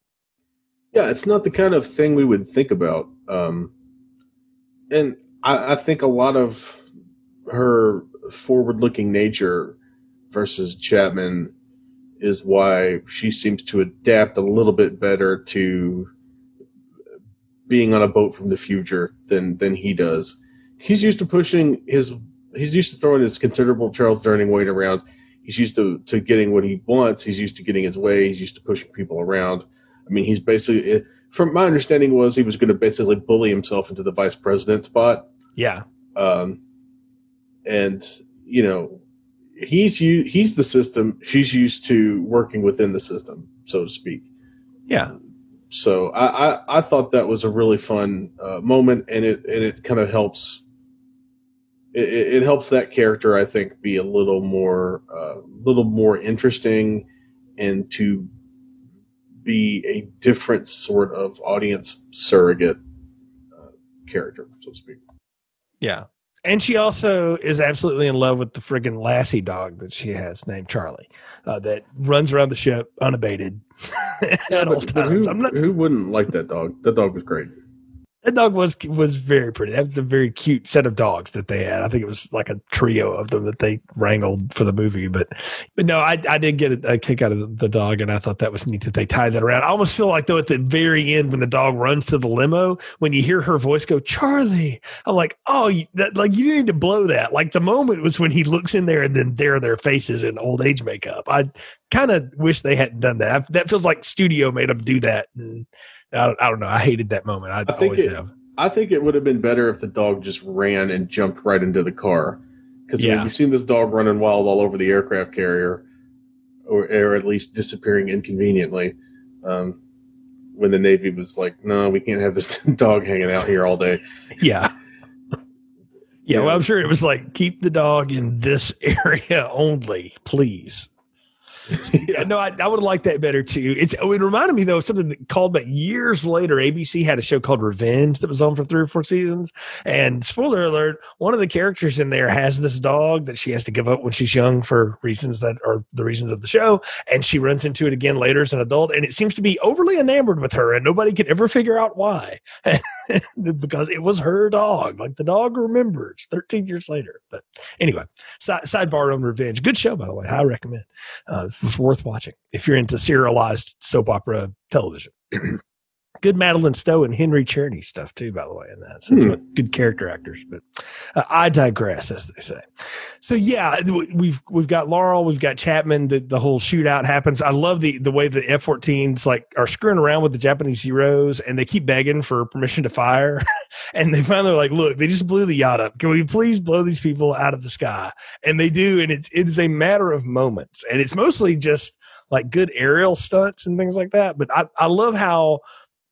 Speaker 1: Yeah, it's not the kind of thing we would think about. Um, and I, I think a lot of her forward-looking nature versus Chapman is why she seems to adapt a little bit better to being on a boat from the future than than he does. He's used to pushing his he's used to throwing his considerable Charles Durning weight around. He's used to, to getting what he wants. He's used to getting his way. He's used to pushing people around. I mean, he's basically, from my understanding, was he was going to basically bully himself into the vice president spot.
Speaker 2: Yeah.
Speaker 1: Um, and you know, he's he's the system. She's used to working within the system, so to speak.
Speaker 2: Yeah.
Speaker 1: So I I, I thought that was a really fun uh, moment, and it and it kind of helps. It, it, helps that character, I think, be a little more, a uh, little more interesting, and to be a different sort of audience surrogate uh, character, so to speak.
Speaker 2: Yeah, and she also is absolutely in love with the friggin' Lassie dog that she has named Charlie, uh, that runs around the ship unabated *laughs* at all times.
Speaker 1: Who, not, who wouldn't like that dog? That dog was great
Speaker 2: that dog was was very pretty. That was a very cute set of dogs that they had. I think it was like a trio of them that they wrangled for the movie. But but no, I I did get a, a kick out of the dog, and I thought that was neat that they tied that around. I almost feel like though at the very end when the dog runs to the limo, when you hear her voice go Charlie, I'm like, oh, that, like you need to blow that. Like the moment was when he looks in there, and then there are their faces in old age makeup. I kind of wish they hadn't done that. That feels like studio made them do that. And, I don't, I don't know. I hated that moment. I,
Speaker 1: I think it, have. I think it would have been better if the dog just ran and jumped right into the car. Because yeah. you've seen this dog running wild all over the aircraft carrier, or, or at least disappearing inconveniently. Um, when the Navy was like, "No, we can't have this *laughs* dog hanging out here all day." *laughs*
Speaker 2: yeah. Yeah, well, I'm sure it was like keep the dog in this *laughs* area only, please. *laughs* yeah, no, I, I would have liked that better too. It's it reminded me though of something that called back years later. ABC had a show called Revenge that was on for three or four seasons. And spoiler alert, one of the characters in there has this dog that she has to give up when she's young for reasons that are the reasons of the show. And she runs into it again later as an adult, and it seems to be overly enamored with her, and nobody could ever figure out why. *laughs* *laughs* because it was her dog. Like the dog remembers 13 years later. But anyway, side, sidebar on Revenge. Good show, by the way. I recommend. Uh, it's worth watching if you're into serialized soap opera television. *clears throat* good Madeline Stowe and Henry Czerny stuff too, by the way, in that. So hmm. good character actors. But uh, I digress, as they say. So yeah, we've we've got Laurel, we've got Chapman. The, the whole shootout happens. I love the the way the F-14s like are screwing around with the Japanese Zeros, and they keep begging for permission to fire. *laughs* and they finally are like, look, they just blew the yacht up. Can we please blow these people out of the sky? And they do, and it's it is a matter of moments, and it's mostly just like good aerial stunts and things like that. But I I love how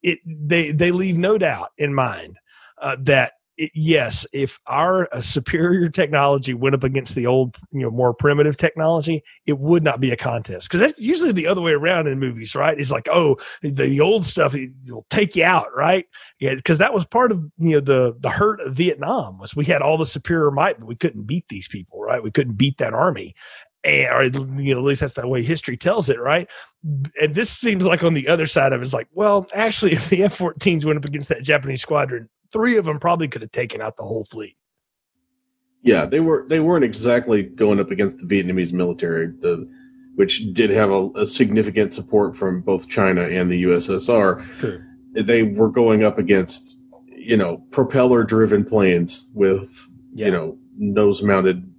Speaker 2: it they they leave no doubt in mind uh, that it, yes, if our uh, superior technology went up against the old, you know, more primitive technology, it would not be a contest. Because that's usually the other way around in movies, right? It's like, oh, the, the old stuff will take you out, right? Yeah, because that was part of you know the the hurt of Vietnam was we had all the superior might, but we couldn't beat these people, right? We couldn't beat that army, and, or you know, at least that's the way history tells it, right? And this seems like on the other side of it, it's like, well, actually, *laughs* if the F-14s went up against that Japanese squadron, three of them probably could have taken out the whole fleet.
Speaker 1: Yeah, they were they weren't exactly going up against the Vietnamese military, the which did have a, a significant support from both China and the USSR. True. They were going up against you know propeller driven planes with yeah. you know nose mounted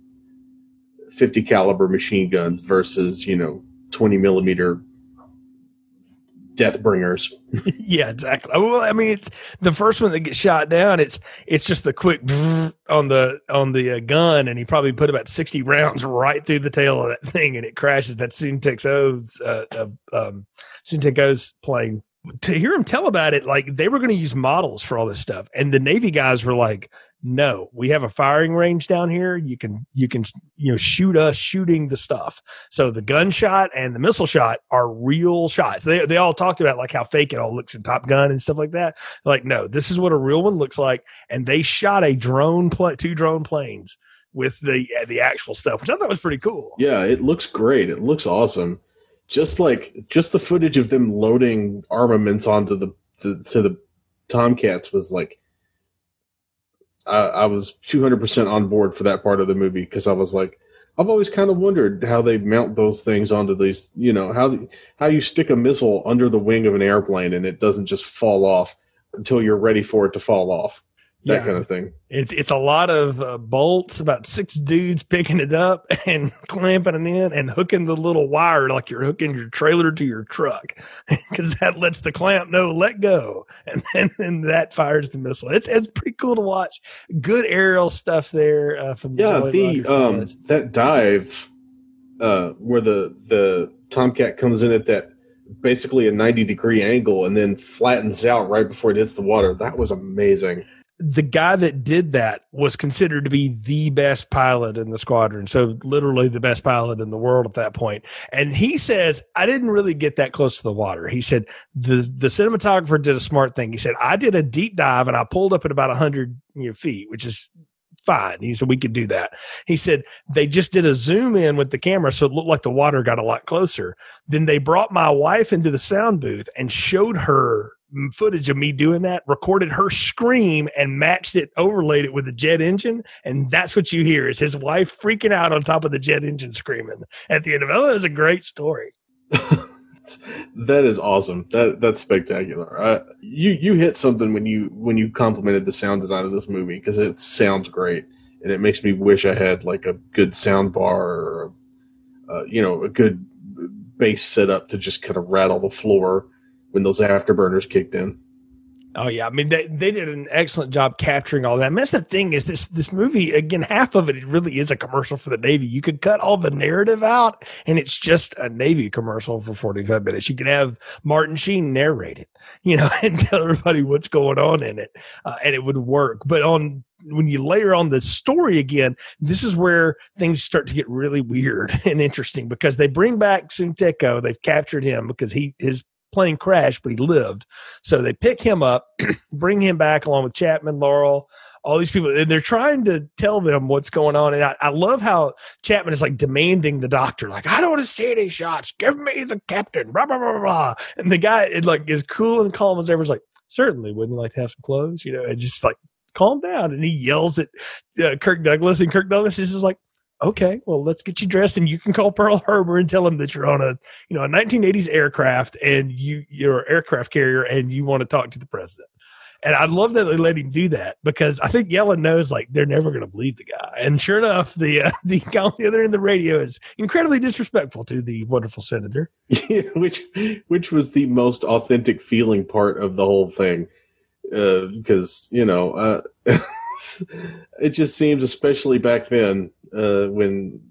Speaker 1: 50 caliber machine guns versus you know 20 millimeter death bringers. *laughs*
Speaker 2: Yeah exactly. Well i mean it's the first one that gets shot down it's it's just the quick *laughs* on the on the uh, gun and he probably put about 60 rounds right through the tail of that thing and it crashes. That Soon-Taek Oh's uh, uh, um O's plane to hear him tell about it like they were going to use models for all this stuff and the navy guys were like no we have a firing range down here. You can you can you know shoot us shooting the stuff. So the gunshot and the missile shot are real shots. They, they all talked about like how fake it all looks in top gun and stuff like that. Like no this is what a real one looks like. And they shot a drone pl- two drone planes with the uh, the actual stuff which i thought was pretty cool.
Speaker 1: Yeah it looks great. It looks awesome. Just like just the footage of them loading armaments onto the to, to the tomcats was like I, I was 200% on board for that part of the movie because I was like, I've always kind of wondered how they mount those things onto these, you know, how how you stick a missile under the wing of an airplane and it doesn't just fall off until you're ready for it to fall off that yeah. kind of thing.
Speaker 2: It's it's a lot of uh, bolts, about six dudes picking it up *laughs* and clamping it in and hooking the little wire like you're hooking your trailer to your truck *laughs* because that lets the clamp know let go, and *laughs* then, then that fires the missile. It's it's pretty cool to watch. Good aerial stuff there uh, from
Speaker 1: yeah the um that dive uh where the the tomcat comes in at that basically a 90 degree angle and then flattens out right before it hits the water that was amazing
Speaker 2: the guy that did that was considered to be the best pilot in the squadron. So literally the best pilot in the world at that point. And he says, I didn't really get that close to the water. He said the, the cinematographer did a smart thing. He said, I did a deep dive and I pulled up at about a hundred you know, feet, which is fine. He said, we could do that. He said, they just did a zoom in with the camera. So it looked like the water got a lot closer. Then they brought my wife into the sound booth and showed her footage of me doing that, recorded her scream and matched it, overlaid it with the jet engine. And that's what you hear is his wife freaking out on top of the jet engine screaming at the end of it. Oh, that was a great story. *laughs*
Speaker 1: that is awesome. That that's spectacular. Uh, you you hit something when you when you complimented the sound design of this movie because it sounds great and it makes me wish I had like a good sound bar or uh, you know a good bass setup to just kind of rattle the floor when those afterburners kicked in.
Speaker 2: Oh yeah, I mean they they did an excellent job capturing all that. Mean, that's the thing is this this movie again half of it, really is a commercial for the Navy. You could cut all the narrative out and it's just a Navy commercial for 45 minutes. You could have Martin Sheen narrate it, you know, *laughs* and tell everybody what's going on in it, uh, and it would work. But on when you layer on the story again, this is where things start to get really weird *laughs* and interesting because they bring back Soon They've captured him because he his plane crashed, but he lived. So they pick him up, *clears throat* bring him back along with Chapman, Laurel, all these people, and they're trying to tell them what's going on. And I, I love how Chapman is like demanding the doctor, like, I don't want to see any shots. Give me the captain, blah, blah, blah, blah. And the guy, it like, is cool and calm as ever. Is like, certainly, wouldn't you like to have some clothes? You know, and just like, calm down. And he yells at uh, Kirk Douglas, and Kirk Douglas is just like, okay, well, let's get you dressed and you can call Pearl Harbor and tell them that you're on a, you know, a 1980s aircraft and you, you're an aircraft carrier and you want to talk to the president. And I love that they let him do that because I think Yelland knows like they're never going to believe the guy. And sure enough, the uh, *laughs* the guy on the other end of the radio is incredibly disrespectful to the wonderful senator.
Speaker 1: Yeah, *laughs* which which was the most authentic feeling part of the whole thing, uh, because you know uh, *laughs* it just seems, especially back then, uh, when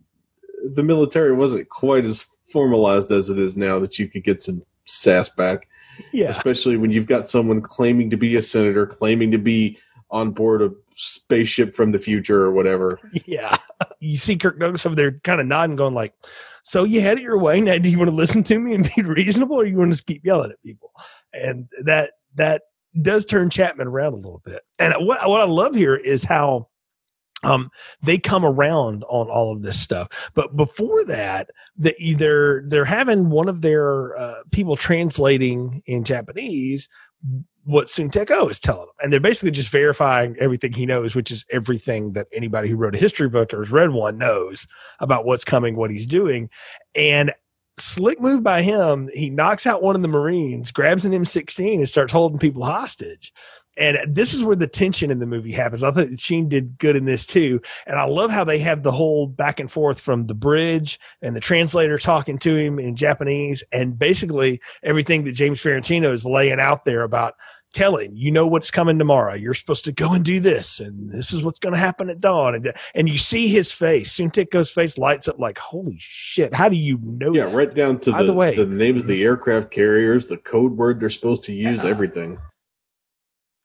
Speaker 1: the military wasn't quite as formalized as it is now that you could get some sass back. Yeah. Especially when you've got someone claiming to be a senator, claiming to be on board a spaceship from the future or whatever.
Speaker 2: Yeah. You see Kirk Douglas over there kind of nodding, going like, so you had it your way. Now, do you want to listen to me and be *laughs* reasonable or you want to just keep yelling at people? And that, that does turn Chapman around a little bit. And what, what I love here is how um, they come around on all of this stuff. But before that, they're they're having one of their uh, people translating in Japanese what Soon Tek-O is telling them, and they're basically just verifying everything he knows, which is everything that anybody who wrote a history book or has read one knows about what's coming, what he's doing, and. Slick move by him. He knocks out one of the Marines, grabs an M16, and starts holding people hostage and this is where the tension in the movie happens. I thought Sheen did good in this too. And I love how they have the whole back and forth from the bridge and the translator talking to him in Japanese and basically everything that James Farentino is laying out there about telling you know what's coming tomorrow you're supposed to go and do this and this is what's going to happen at dawn and, and you see his face Soon-Taek Oh's face lights up like holy shit how do you know
Speaker 1: yeah
Speaker 2: that?
Speaker 1: right down to the, the, way, the names of the aircraft carriers the code word they're supposed to use everything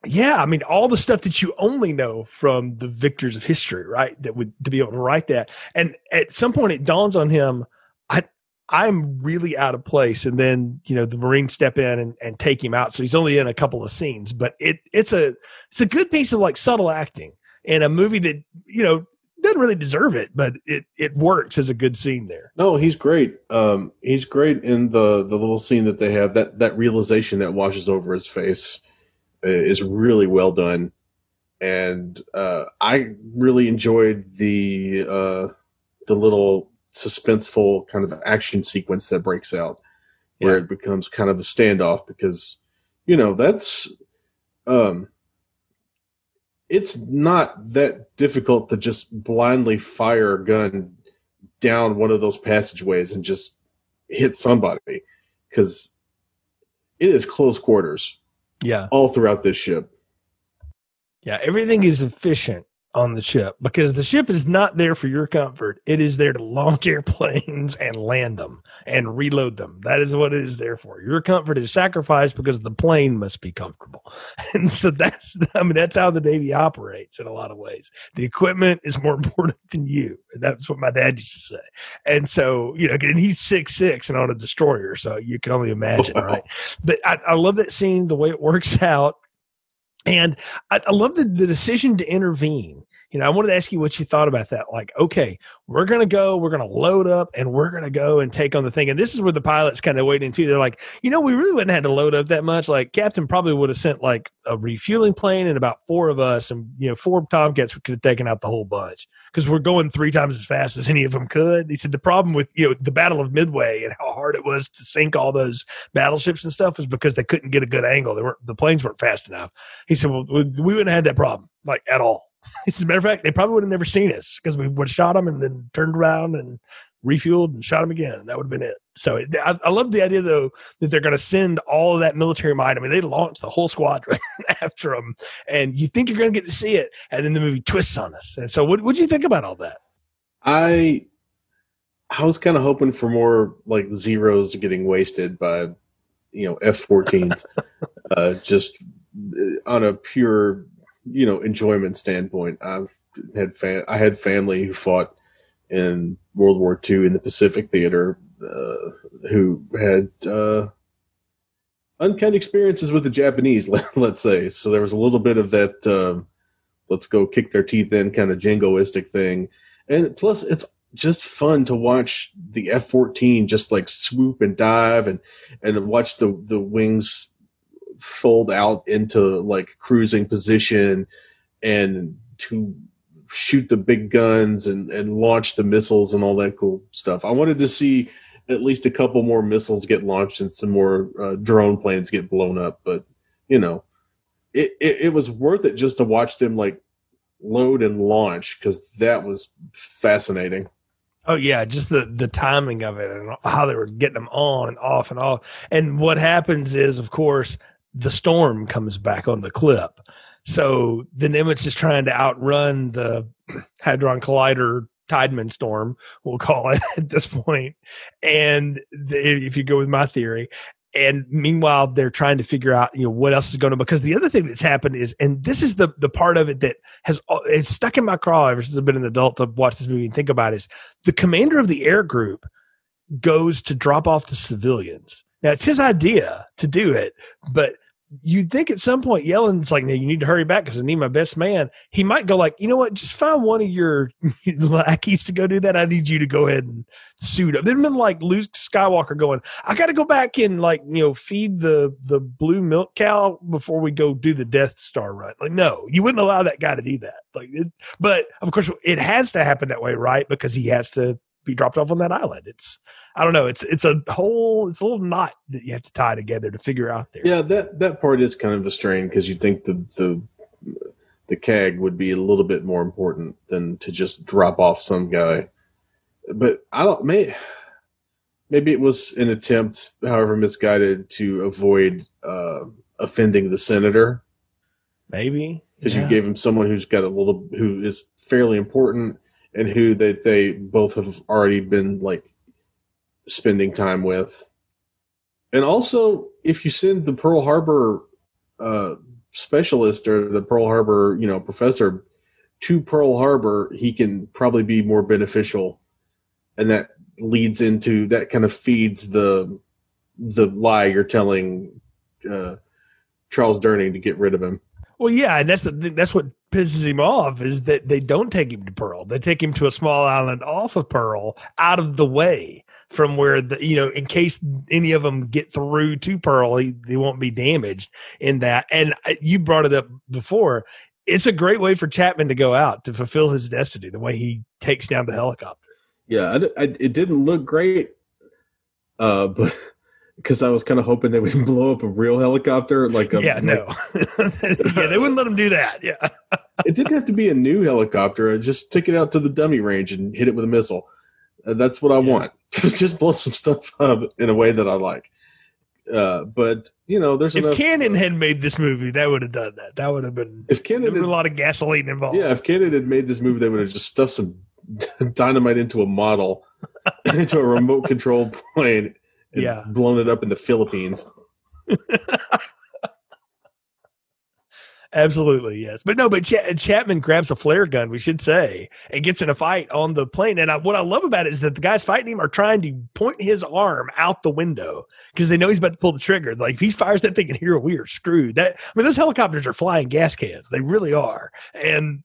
Speaker 2: yeah, I mean, all the stuff that you only know from the victors of history, right? That would to be able to write that. And at some point it dawns on him, I I'm really out of place. And then, you know, the Marines step in and, and take him out. So he's only in a couple of scenes, but it it's a it's a good piece of like subtle acting in a movie that, you know, doesn't really deserve it, but it it works as a good scene there.
Speaker 1: No, he's great. Um he's great in the the little scene that they have, that that realization that washes over his face is really well done. and uh, I really enjoyed the uh, the little suspenseful kind of action sequence that breaks out, where
Speaker 2: Yeah.
Speaker 1: it becomes kind of a standoff because you know that's um, it's not that difficult to just blindly fire a gun down one of those passageways and just hit somebody because it is close quarters
Speaker 2: Yeah.
Speaker 1: all throughout this ship.
Speaker 2: Yeah. Everything is efficient on the ship because the ship is not there for your comfort. It is there to launch *laughs* airplanes and land them and reload them. That is what it is there for. Your comfort is sacrificed because the plane must be comfortable. *laughs* And so that's, I mean, that's how the Navy operates in a lot of ways. The equipment is more *laughs* important than you. And that's what my dad used to say. And so, you know, and he's six, six and on a destroyer. So you can only imagine, right? But I, I love that scene, the way it works out. And I, I love the, the decision to intervene. You know, I wanted to ask you what you thought about that. Like, okay, we're going to go, we're going to load up and we're going to go and take on the thing. And this is where the pilots kind of waiting too. They're like, you know, we really wouldn't have had to load up that much. Like Captain probably would have sent like a refueling plane and about four of us and, you know, four Tomcats could have taken out the whole bunch because we're going three times as fast as any of them could. He said the problem with, you know, the Battle of Midway and how hard it was to sink all those battleships and stuff was because they couldn't get a good angle. They weren't, the planes weren't fast enough. He said, well, we we wouldn't have had that problem like at all. *laughs* As a matter of fact, they probably would have never seen us because we would have shot them and then turned around and refueled and shot them again. And that would have been it. So it, I, I love the idea though that they're going to send all of that military might. I mean, they launched the whole squadron *laughs* after them, and you think you're going to get to see it, and then the movie twists on us. And so, what what do you think about all that?
Speaker 1: I I was kind of hoping for more like zeros getting wasted by you know F-14s, *laughs* uh, just uh, on a pure you know enjoyment standpoint. I've had fam- I had family who fought in World War II in the Pacific Theater, uh, who had uh, unkind experiences with the Japanese. Let, *laughs* let's say so. There was a little bit of that. um let's go kick their teeth in kind of jingoistic thing and plus it's just fun to watch the F-14 just like swoop and dive and and watch the the wings fold out into like cruising position and to shoot the big guns and and launch the missiles and all that cool stuff. I wanted to see at least a couple more missiles get launched and some more uh, drone planes get blown up, but you know, it, it it was worth it just to watch them like load and launch because that was fascinating.
Speaker 2: Oh yeah, just the the timing of it and how they were getting them on and off and off. And what happens is, of course, the storm comes back on the clip. So the Nimitz is trying to outrun the *clears throat* Hadron Collider Tiedemann storm, we'll call it *laughs* at this point. And the, if you go with my theory, and meanwhile they're trying to figure out you know what else is going to because the other thing that's happened is and this is the the part of it that has it's stuck in my craw ever since I've been an adult to watch this movie and think about is the commander of the air group goes to drop off the civilians. Now it's his idea to do it, but you'd think at some point Yelland's like, "No, you need to hurry back because I need my best man." He might go like, "You know what? Just find one of your *laughs* lackeys to go do that. I need you to go ahead and suit up." Then been like Luke Skywalker going, "I got to go back and like you know feed the the blue milk cow before we go do the Death Star run." Like, no, you wouldn't allow that guy to do that. Like, it, but of course, it has to happen that way, right? Because he has to be dropped off on that island. It's I don't know. It's it's a whole it's a little knot that you have to tie together to figure out there.
Speaker 1: Yeah, that that part is kind of a strain because you think the the the CAG would be a little bit more important than to just drop off some guy. But I don't may maybe it was an attempt, however misguided, to avoid uh, offending the senator
Speaker 2: Maybe
Speaker 1: because
Speaker 2: Yeah.
Speaker 1: you gave him someone who's got a little who is fairly important and who they they both have already been like spending time with. And also, if you send the Pearl Harbor uh, specialist or the Pearl Harbor, you know, professor to Pearl Harbor, he can probably be more beneficial, and that leads into that kind of feeds the the lie you're telling uh, Charles Durning to get rid of him.
Speaker 2: Well, yeah, and that's the that's what pisses him off is that they don't take him to Pearl. They take him to a small island off of Pearl, out of the way from where the you know in case any of them get through to Pearl, he, they won't be damaged in that. And you brought it up before. it's a great way for Chapman to go out to fulfill his destiny. The way he takes down the helicopter.
Speaker 1: Yeah, I, I, it didn't look great, uh, *laughs* but because I was kind of hoping they would *laughs* blow up a real helicopter. Like, a,
Speaker 2: yeah,
Speaker 1: like,
Speaker 2: no, *laughs* yeah, they wouldn't let them do that. Yeah,
Speaker 1: it didn't have to be a new helicopter. I just took it out to the dummy range and hit it with a missile. Uh, that's what I yeah. want. *laughs* just blow some stuff up in a way that I like. Uh, but you know, there's
Speaker 2: if
Speaker 1: enough,
Speaker 2: Cannon had made this movie, that would have done that. That would have been
Speaker 1: if Cannon
Speaker 2: had, a lot of gasoline involved.
Speaker 1: Yeah, if Cannon had made this movie, they would have just stuffed some dynamite into a model, into a remote control plane,
Speaker 2: yeah,
Speaker 1: blown it up in the Philippines.
Speaker 2: Absolutely, yes. But no, but Ch- Chapman grabs a flare gun, we should say, and gets in a fight on the plane. And I, what I love about it is that the guys fighting him are trying to point his arm out the window because they know he's about to pull the trigger. Like if he fires that thing and here we are screwed. That I mean, those helicopters are flying gas cans. They really are. And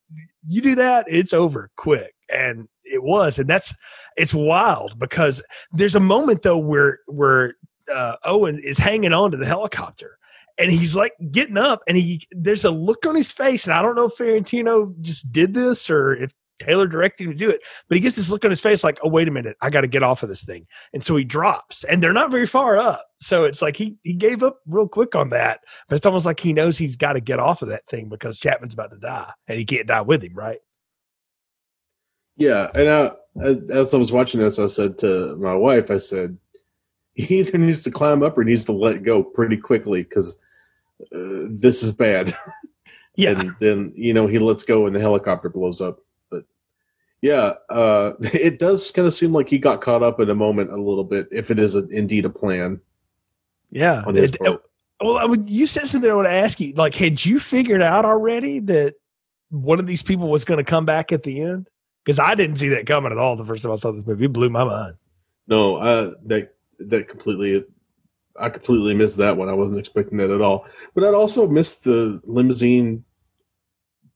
Speaker 2: you do that, it's over quick. And it was, and that's it's wild because there's a moment though where where uh, Owen is hanging on to the helicopter and he's like getting up and he there's a look on his face and i don't know if Farentino just did this or if taylor directed him to do it but he gets this look on his face like oh wait a minute i got to get off of this thing. And so he drops and they're not very far up. So it's like he he gave up real quick on that but it's almost like he knows he's got to get off of that thing because chapman's about to die and he can't die with him right
Speaker 1: yeah and I, as i was watching this i said to my wife i said he either needs to climb up or needs to let go pretty quickly because uh, this is bad. *laughs*
Speaker 2: Yeah.
Speaker 1: and then, you know, he lets go and the helicopter blows up. But yeah, uh, *laughs* it does kind of seem like he got caught up in a moment a little bit, if it is a, indeed a plan.
Speaker 2: Yeah.
Speaker 1: On his it, part.
Speaker 2: Well, I would, you said something I want to ask you. Like, had you figured out already that one of these people was going to come back at the end? Because I didn't see that coming at all the first time I saw this movie. It blew my mind.
Speaker 1: No, uh, that that completely I completely missed that one. I wasn't expecting that at all. But I'd also missed the limousine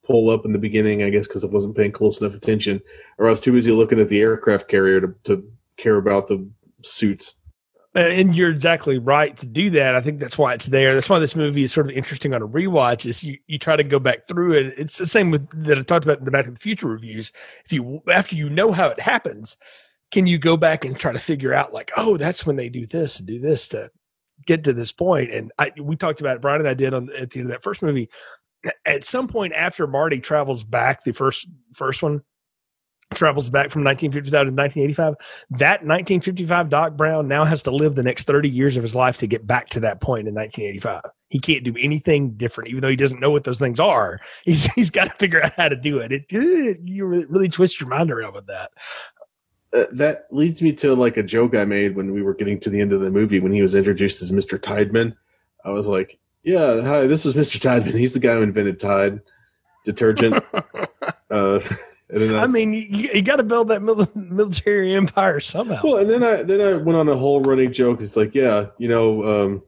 Speaker 1: pull up in the beginning, I guess, because I wasn't paying close enough attention, or I was too busy looking at the aircraft carrier to, to care about the suits.
Speaker 2: Uh, and you're exactly right to do that. I think that's why it's there. That's why this movie is sort of interesting on a rewatch. Is you, you try to go back through it. It's the same with that I talked about in the Back to the Future reviews. If you after you know how it happens, can you go back and try to figure out like, oh, that's when they do this and do this to get to this point. And I, we talked about it, Brian and I did on at the end of that first movie. At some point after Marty travels back, the first first one travels back from 1955 to 1985. That 1955 Doc Brown now has to live the next 30 years of his life to get back to that point in 1985. He can't do anything different, even though he doesn't know what those things are. *laughs* He's he's got to figure out how to do it. It, it you really, really twist your mind around with that.
Speaker 1: Uh, that leads me to like a joke I made when we were getting to the end of the movie when he was introduced as Mr. Tiedemann. I was like, "Yeah, hi, this is Mr. Tiedemann. He's the guy who invented Tide detergent." *laughs* uh,
Speaker 2: I mean, you, you got to build that *laughs* military empire somehow.
Speaker 1: Well, and then I then I went on a whole running joke. It's like, yeah, you know, um,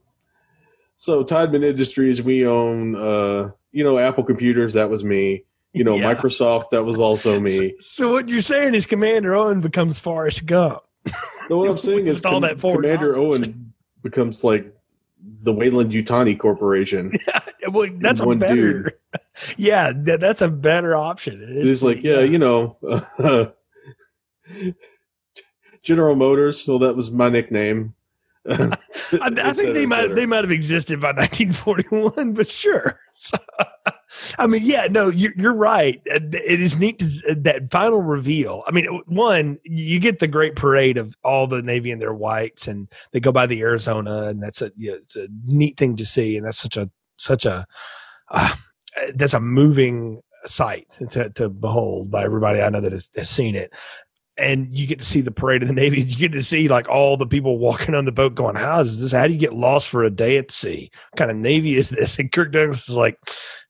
Speaker 1: so Tiedemann Industries, we own, uh, you know, Apple Computers. That was me you know, yeah. Microsoft, that was also *laughs* me.
Speaker 2: So what you're saying is Commander Owen becomes Forrest Gump.
Speaker 1: No, what I'm *laughs* saying is Com- Commander knowledge. Owen becomes like the Weyland-Yutani Corporation. *laughs*
Speaker 2: Yeah, well, that's a better. Dude. *laughs* Yeah, that, that's a better option.
Speaker 1: It He's like, yeah, yeah, you know, uh, *laughs* General Motors. Well, that was my nickname.
Speaker 2: I, I think they might they might have existed by 1941, but sure. So, I mean, yeah, no, you're, you're right. It is neat to, that final reveal. I mean, one, you get the great parade of all the Navy and their whites, and they go by the Arizona, and that's a you know, it's a neat thing to see, and that's such a such a uh, that's a moving sight to, to behold by everybody I know that has, has seen it and you get to see the parade of the *laughs* Navy. You get to see like all the people walking on the boat going, how is this? How do you get lost for a day at sea? What kind of Navy is this? *laughs* And Kirk Douglas is like,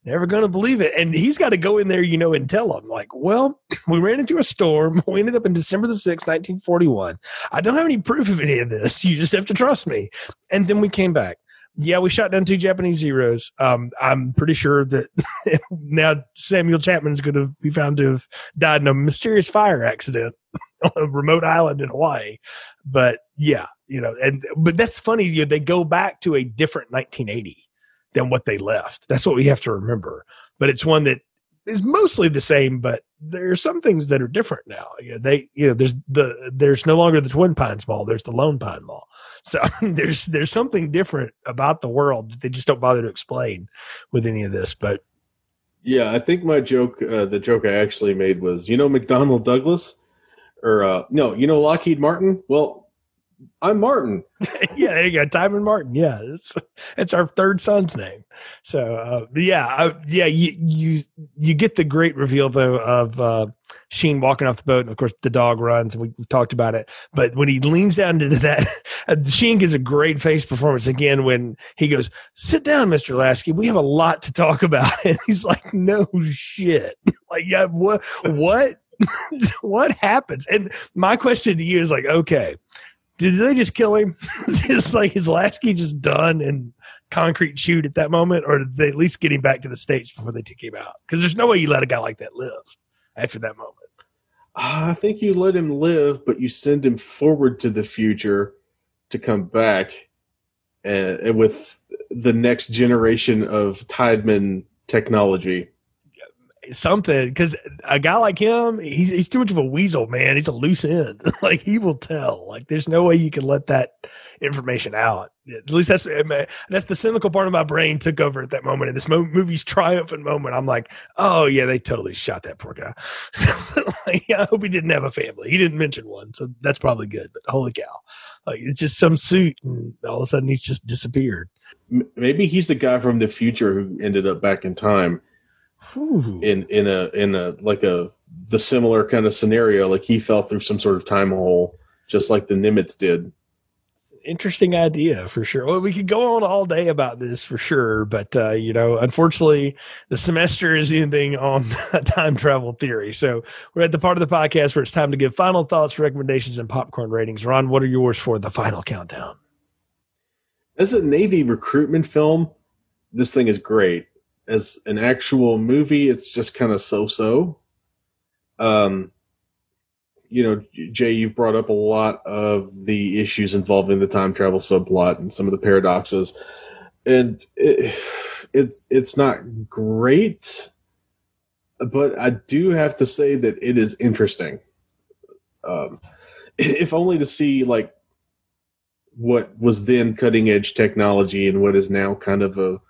Speaker 2: never going to believe it. And he's got to go in there, you know, and tell them like, well, *laughs* we ran into a storm. *laughs* We ended up in December the 6th, 1941. I don't have any proof of any of this. *laughs* You just have to trust me. And then we came back yeah, we shot down two Japanese Zeros. Um, I'm pretty sure that now Samuel Chapman's going to be found to have died in a mysterious fire accident on a remote island in Hawaii. But yeah, you know, and but that's funny. You know, they go back to a different 1980 than what they left. That's what we have to remember. But it's one that is mostly the same, but there are some things that are different now. You know, they, you know, there's the there's no longer the Twin Pines Mall. There's the Lone Pine Mall. So *laughs* there's there's something different about the world that they just don't bother to explain with any of this. But
Speaker 1: yeah, I think my joke, uh, the joke I actually made was, you know, McDonnell Douglas, or uh, no, you know Lockheed Martin. Well, I'm Martin. *laughs* *laughs*
Speaker 2: yeah, there you go, Diamond Martin. Yeah, it's it's our third son's name. So uh, yeah, uh, yeah, you you you get the great reveal though of uh, Sheen walking off the boat, and of course the dog runs, and we, talked about it. But when he leans down into that, *laughs* Sheen gives a great face performance again when he goes, "Sit down, Mister Lasky. We have a lot to talk about." And he's like, "No shit. like, yeah, what what." what happens? And my question to you is like, okay, did they just kill him? *laughs* is like is Lasky just done and concrete chewed at that moment, or did they at least get him back to the states before they took him out? Because there's no way you let a guy like that live after that moment.
Speaker 1: I think you let him live, but you send him forward to the future to come back, and, and with the next generation of Tiedemann technology
Speaker 2: something because a guy like him, he's he's too much of a weasel, man. He's a loose end. *laughs* like he will tell. Like there's no way you can let that information out. At least that's that's the cynical part of my brain took over at that moment in this mo- movie's triumphant moment. I'm like, oh yeah, they totally shot that poor guy. *laughs* like, I hope he didn't have a family. He didn't mention one, so that's probably good. But holy cow, like it's just some suit, and all of a sudden he's just disappeared.
Speaker 1: Maybe he's the guy from the future who ended up back in time Ooh. in in a in a like a the similar kind of scenario. Like he fell through some sort of time hole, just like the Nimitz did.
Speaker 2: Interesting idea for sure. Well, we could go on all day about this for sure, but uh, you know, unfortunately, the semester is ending on *laughs* time travel theory. So we're at the part of the podcast where it's time to give final thoughts, recommendations, and popcorn ratings. Ron, what are yours for the final countdown?
Speaker 1: As a Navy recruitment film, this thing is great as an actual movie, it's just kind of so-so. Um, you know, Jay, you've brought up a lot of the issues involving the time travel subplot and some of the paradoxes, and it, it's it's not great, but I do have to say that it is interesting. Um, if only to see like what was then cutting edge technology and what is now kind of a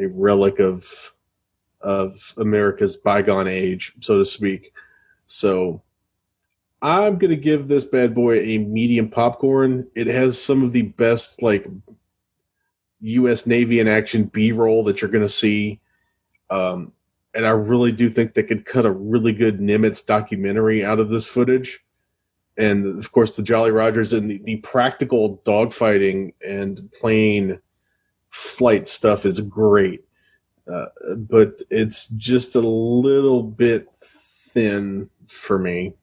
Speaker 1: a relic of of America's bygone age, so to speak. So I'm gonna give this bad boy a medium popcorn. It has some of the best like U.S. Navy in action B-roll that you're gonna see, um, and I really do think they could cut a really good Nimitz documentary out of this footage. And of course, the Jolly Rogers and the, the practical dogfighting and plane flight stuff is great, uh, but it's just a little bit thin for me.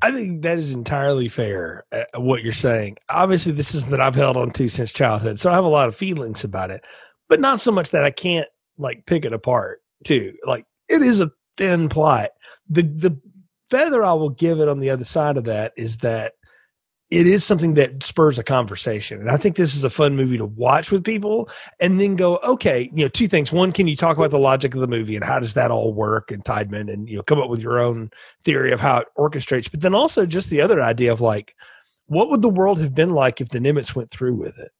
Speaker 2: I think that is entirely fair. Uh, what you're saying. Obviously, this is that I've held on to since childhood, so I have a lot of feelings about it, but not so much that I can't like pick it apart. Too like it is a thin plot. The the feather I will give it on the other side of that is that it is something that spurs a conversation. And I think this is a fun movie to watch with people and then go, okay, you know, two things. One, can you talk about the logic of the movie and how does that all work and Tiedemann and, you know, come up with your own theory of how it orchestrates. But then also just the other idea of like, what would the world have been like if the Nimitz went through with it?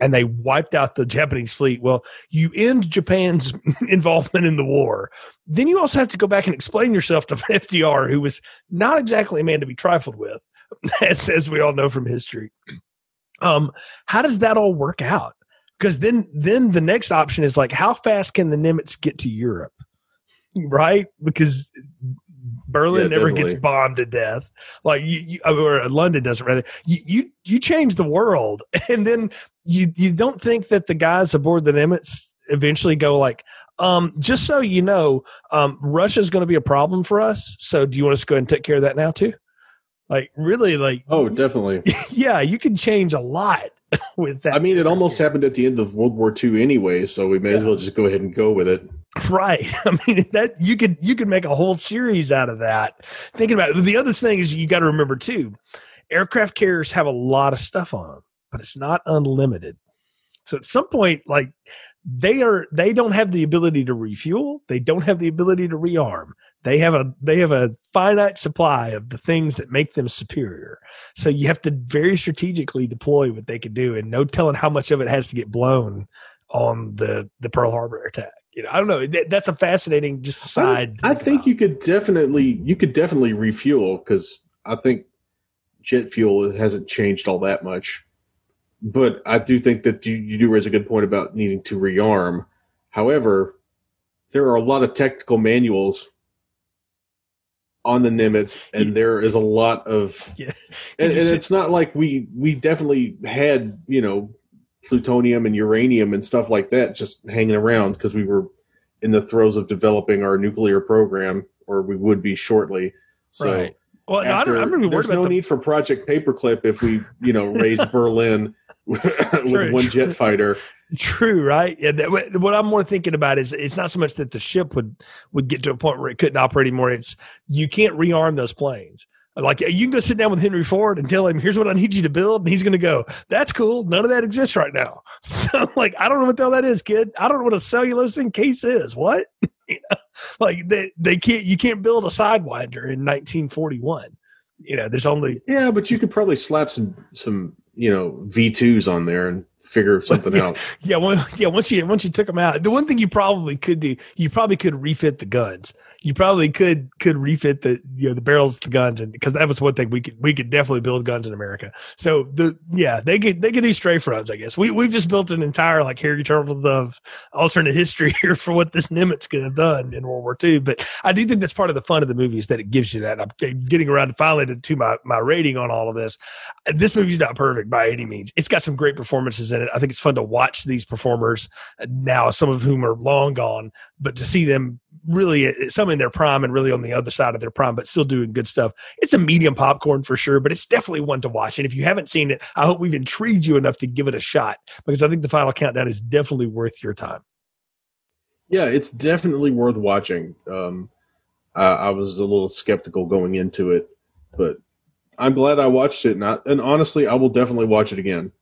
Speaker 2: And they wiped out the Japanese fleet. Well, you end Japan's *laughs* involvement in the war. Then you also have to go back and explain yourself to *laughs* FDR, who was not exactly a man to be trifled with *laughs* as, as we all know from history. Um, how does that all work out? Because then, then the next option is like, how fast can the Nimitz get to Europe? *laughs* Right? Because Berlin yeah, never gets bombed to death. Like you, you, or London doesn't rather. You, you, you change the world, *laughs* and then you, you don't think that the guys aboard the Nimitz eventually go like, um, just so you know, um, Russia's going to be a problem for us. So do you want us to go ahead and take care of that now too? Like really, like
Speaker 1: oh, definitely. *laughs*
Speaker 2: yeah, you can change a lot *laughs* with that.
Speaker 1: I mean, it almost happened at the end of World War II anyway, so we may yeah. as well just go ahead and go with it.
Speaker 2: Right. *laughs* I mean that you could you could make a whole series out of that. Thinking about it. the other thing is you got to remember too, aircraft carriers have a lot of stuff on them, but it's not unlimited. So at some point, like they are, they don't have the ability to refuel. They don't have the ability to rearm. They have a, they have a finite supply of the things that make them superior. So you have to very strategically deploy what they can do and no telling how much of it has to get blown on the, the Pearl Harbor attack. You know, I don't know. That, that's a fascinating just side.
Speaker 1: I, I think about. you could definitely, you could definitely refuel because I think jet fuel hasn't changed all that much. But I do think that you, you do raise a good point about needing to rearm. However, there are a lot of technical manuals on the Nimitz, and there is a lot of, *laughs* yeah. and, and it's not like we we definitely had you know plutonium and uranium and stuff like that just hanging around because we were in the throes of developing our nuclear program, or we would be shortly. So. Right. Well, after, no, I don't, there's no the... need for Project Paperclip if we, you know, raze *laughs* Berlin with true, one jet fighter.
Speaker 2: True, right? Yeah. That, what I'm more thinking about is it's not so much that the ship would would get to a point where it couldn't operate anymore. It's you can't rearm those planes. Like you can go sit down with Henry Ford and tell him, "Here's what I need you to build," and he's going to go, "That's cool. None of that exists right now." *laughs* So, like, I don't know what the hell that is, kid. I don't know what a cellulose case is. What? *laughs* you know? Like they they can't you can't build a sidewinder in 1941. You know, there's only
Speaker 1: yeah, but you could probably slap some some you know V2s on there and figure something
Speaker 2: yeah,
Speaker 1: out. *laughs*
Speaker 2: Yeah, well, yeah. Once you once you took them out, the one thing you probably could do, you probably could refit the guns you probably could could refit the you know the barrels the guns and because that was one thing we could we could definitely build guns in America. So the yeah they could they could do strafe runs I guess we we've just built an entire like Harry Turtledove alternate *laughs* history here for what this Nimitz could have done in World War II. But I do think that's part of the fun of the movie is that it gives you that. I'm getting around to finally to, to my my rating on all of this. This movie's not perfect by any means. It's got some great performances in I think it's fun to watch these performers now, some of whom are long gone, but to see them really some in their prime and really on the other side of their prime, but still doing good stuff. It's a medium popcorn for sure, but it's definitely one to watch. And if you haven't seen it, I hope we've intrigued you enough to give it a shot because I think the final countdown is definitely worth your time.
Speaker 1: Yeah, it's definitely worth watching. Um, I, I was a little skeptical going into it, but I'm glad I watched it. And, I, and honestly, I will definitely watch it again.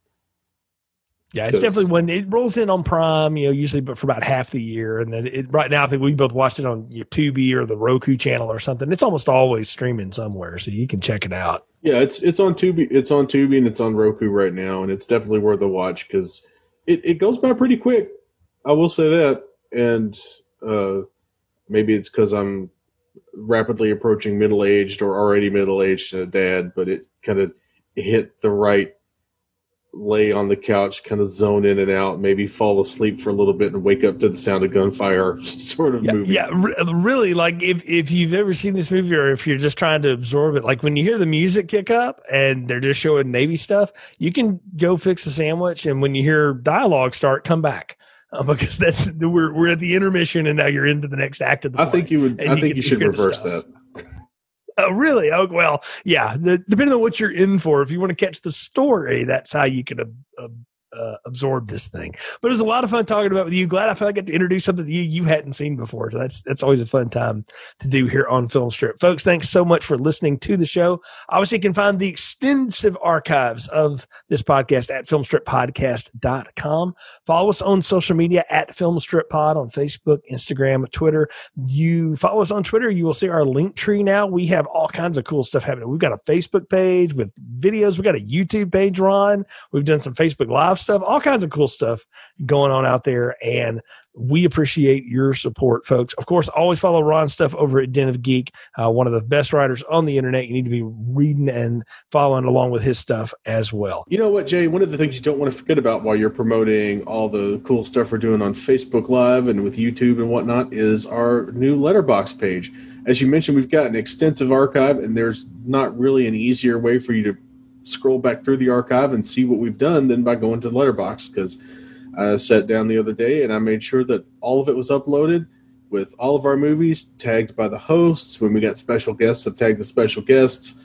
Speaker 2: Yeah, it's definitely when it rolls in on Prime, you know, usually but for about half the year. And then it, right now, I think we both watched it on your Tubi or the Roku channel or something. It's almost always streaming somewhere, so you can check it out.
Speaker 1: Yeah, it's it's on Tubi, it's on Tubi, and it's on Roku right now, and it's definitely worth a watch because it, it goes by pretty quick. I will say that, and uh, maybe it's because I'm rapidly approaching middle aged or already middle aged dad, but it kind of hit the right lay on the couch, kind of zone in and out, maybe fall asleep for a little bit and wake up to the sound of gunfire *laughs* sort of
Speaker 2: yeah,
Speaker 1: movie.
Speaker 2: Yeah, really. Like if, if you've ever seen this movie or if you're just trying to absorb it, like when you hear the music kick up and they're just showing Navy stuff, you can go fix a sandwich. And when you hear dialogue start, come back. *laughs* Uh, because that's we're we're at the intermission and now you're into the next act of the.
Speaker 1: I think you would. I you think you should reverse that. *laughs*
Speaker 2: Oh, really? Oh, well, yeah. The, depending on what you're in for, if you want to catch the story, that's how you can uh, absorb this thing. But it was a lot of fun talking about with you. Glad I I got to introduce something to you you hadn't seen before. So that's that's always a fun time to do here on Film Strip, folks. Thanks so much for listening to the show. Obviously, you can find the extensive archives of this podcast at filmstrippodcast.com. Follow us on social media at Pod on Facebook, Instagram, Twitter. You follow us on Twitter, you will see our Linktree now. We have all kinds of cool stuff happening. We've got a Facebook page with videos. We've got a YouTube page run. We've done some Facebook live stuff, all kinds of cool stuff going on out there. And we appreciate your support, folks. Of course, always follow Ron's stuff over at Den of Geek, uh, one of the best writers on the internet. You need to be reading and following along with his stuff as well.
Speaker 1: You know what, Jay? One of the things you don't want to forget about while you're promoting all the cool stuff we're doing on Facebook Live and with YouTube and whatnot is our new Letterboxd page. As you mentioned, we've got an extensive archive, and there's not really an easier way for you to scroll back through the archive and see what we've done than by going to Letterboxd because I sat down the other day and I made sure that all of it was uploaded with all of our movies tagged by the hosts. When we got special guests, I tagged the special guests.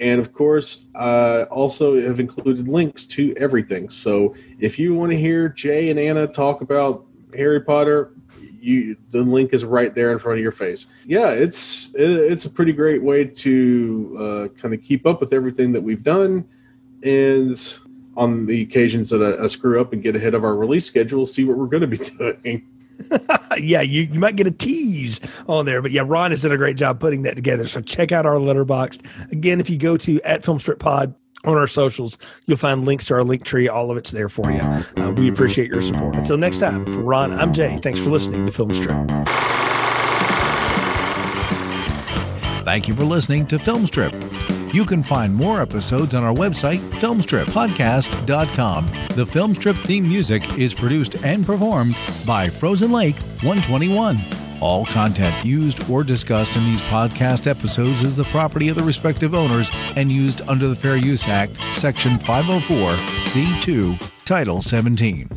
Speaker 1: And of course, I also have included links to everything. So if you want to hear Jay and Anna talk about Harry Potter, you the link is right there in front of your face. Yeah, it's it's a pretty great way to uh, kind of keep up with everything that we've done, and on the occasions that I, I screw up and get ahead of our release schedule, see what we're going to be *laughs* doing. *laughs*
Speaker 2: yeah, you, you might get a tease on there, but yeah, Ron has done a great job putting that together. So check out our Letterboxd. Again, if you go to at Filmstrip Pod on our socials, you'll find links to our Linktree. All of it's there for you. Uh, we appreciate your support. Until next time, for Ron, I'm Jay. Thanks for listening to Filmstrip.
Speaker 3: Thank you for listening to Filmstrip. You can find more episodes on our website, filmstrippodcast.com. The Filmstrip theme music is produced and performed by Frozen Lake 121. All content used or discussed in these podcast episodes is the property of the respective owners and used under the Fair Use Act, Section 504, C2, Title 17.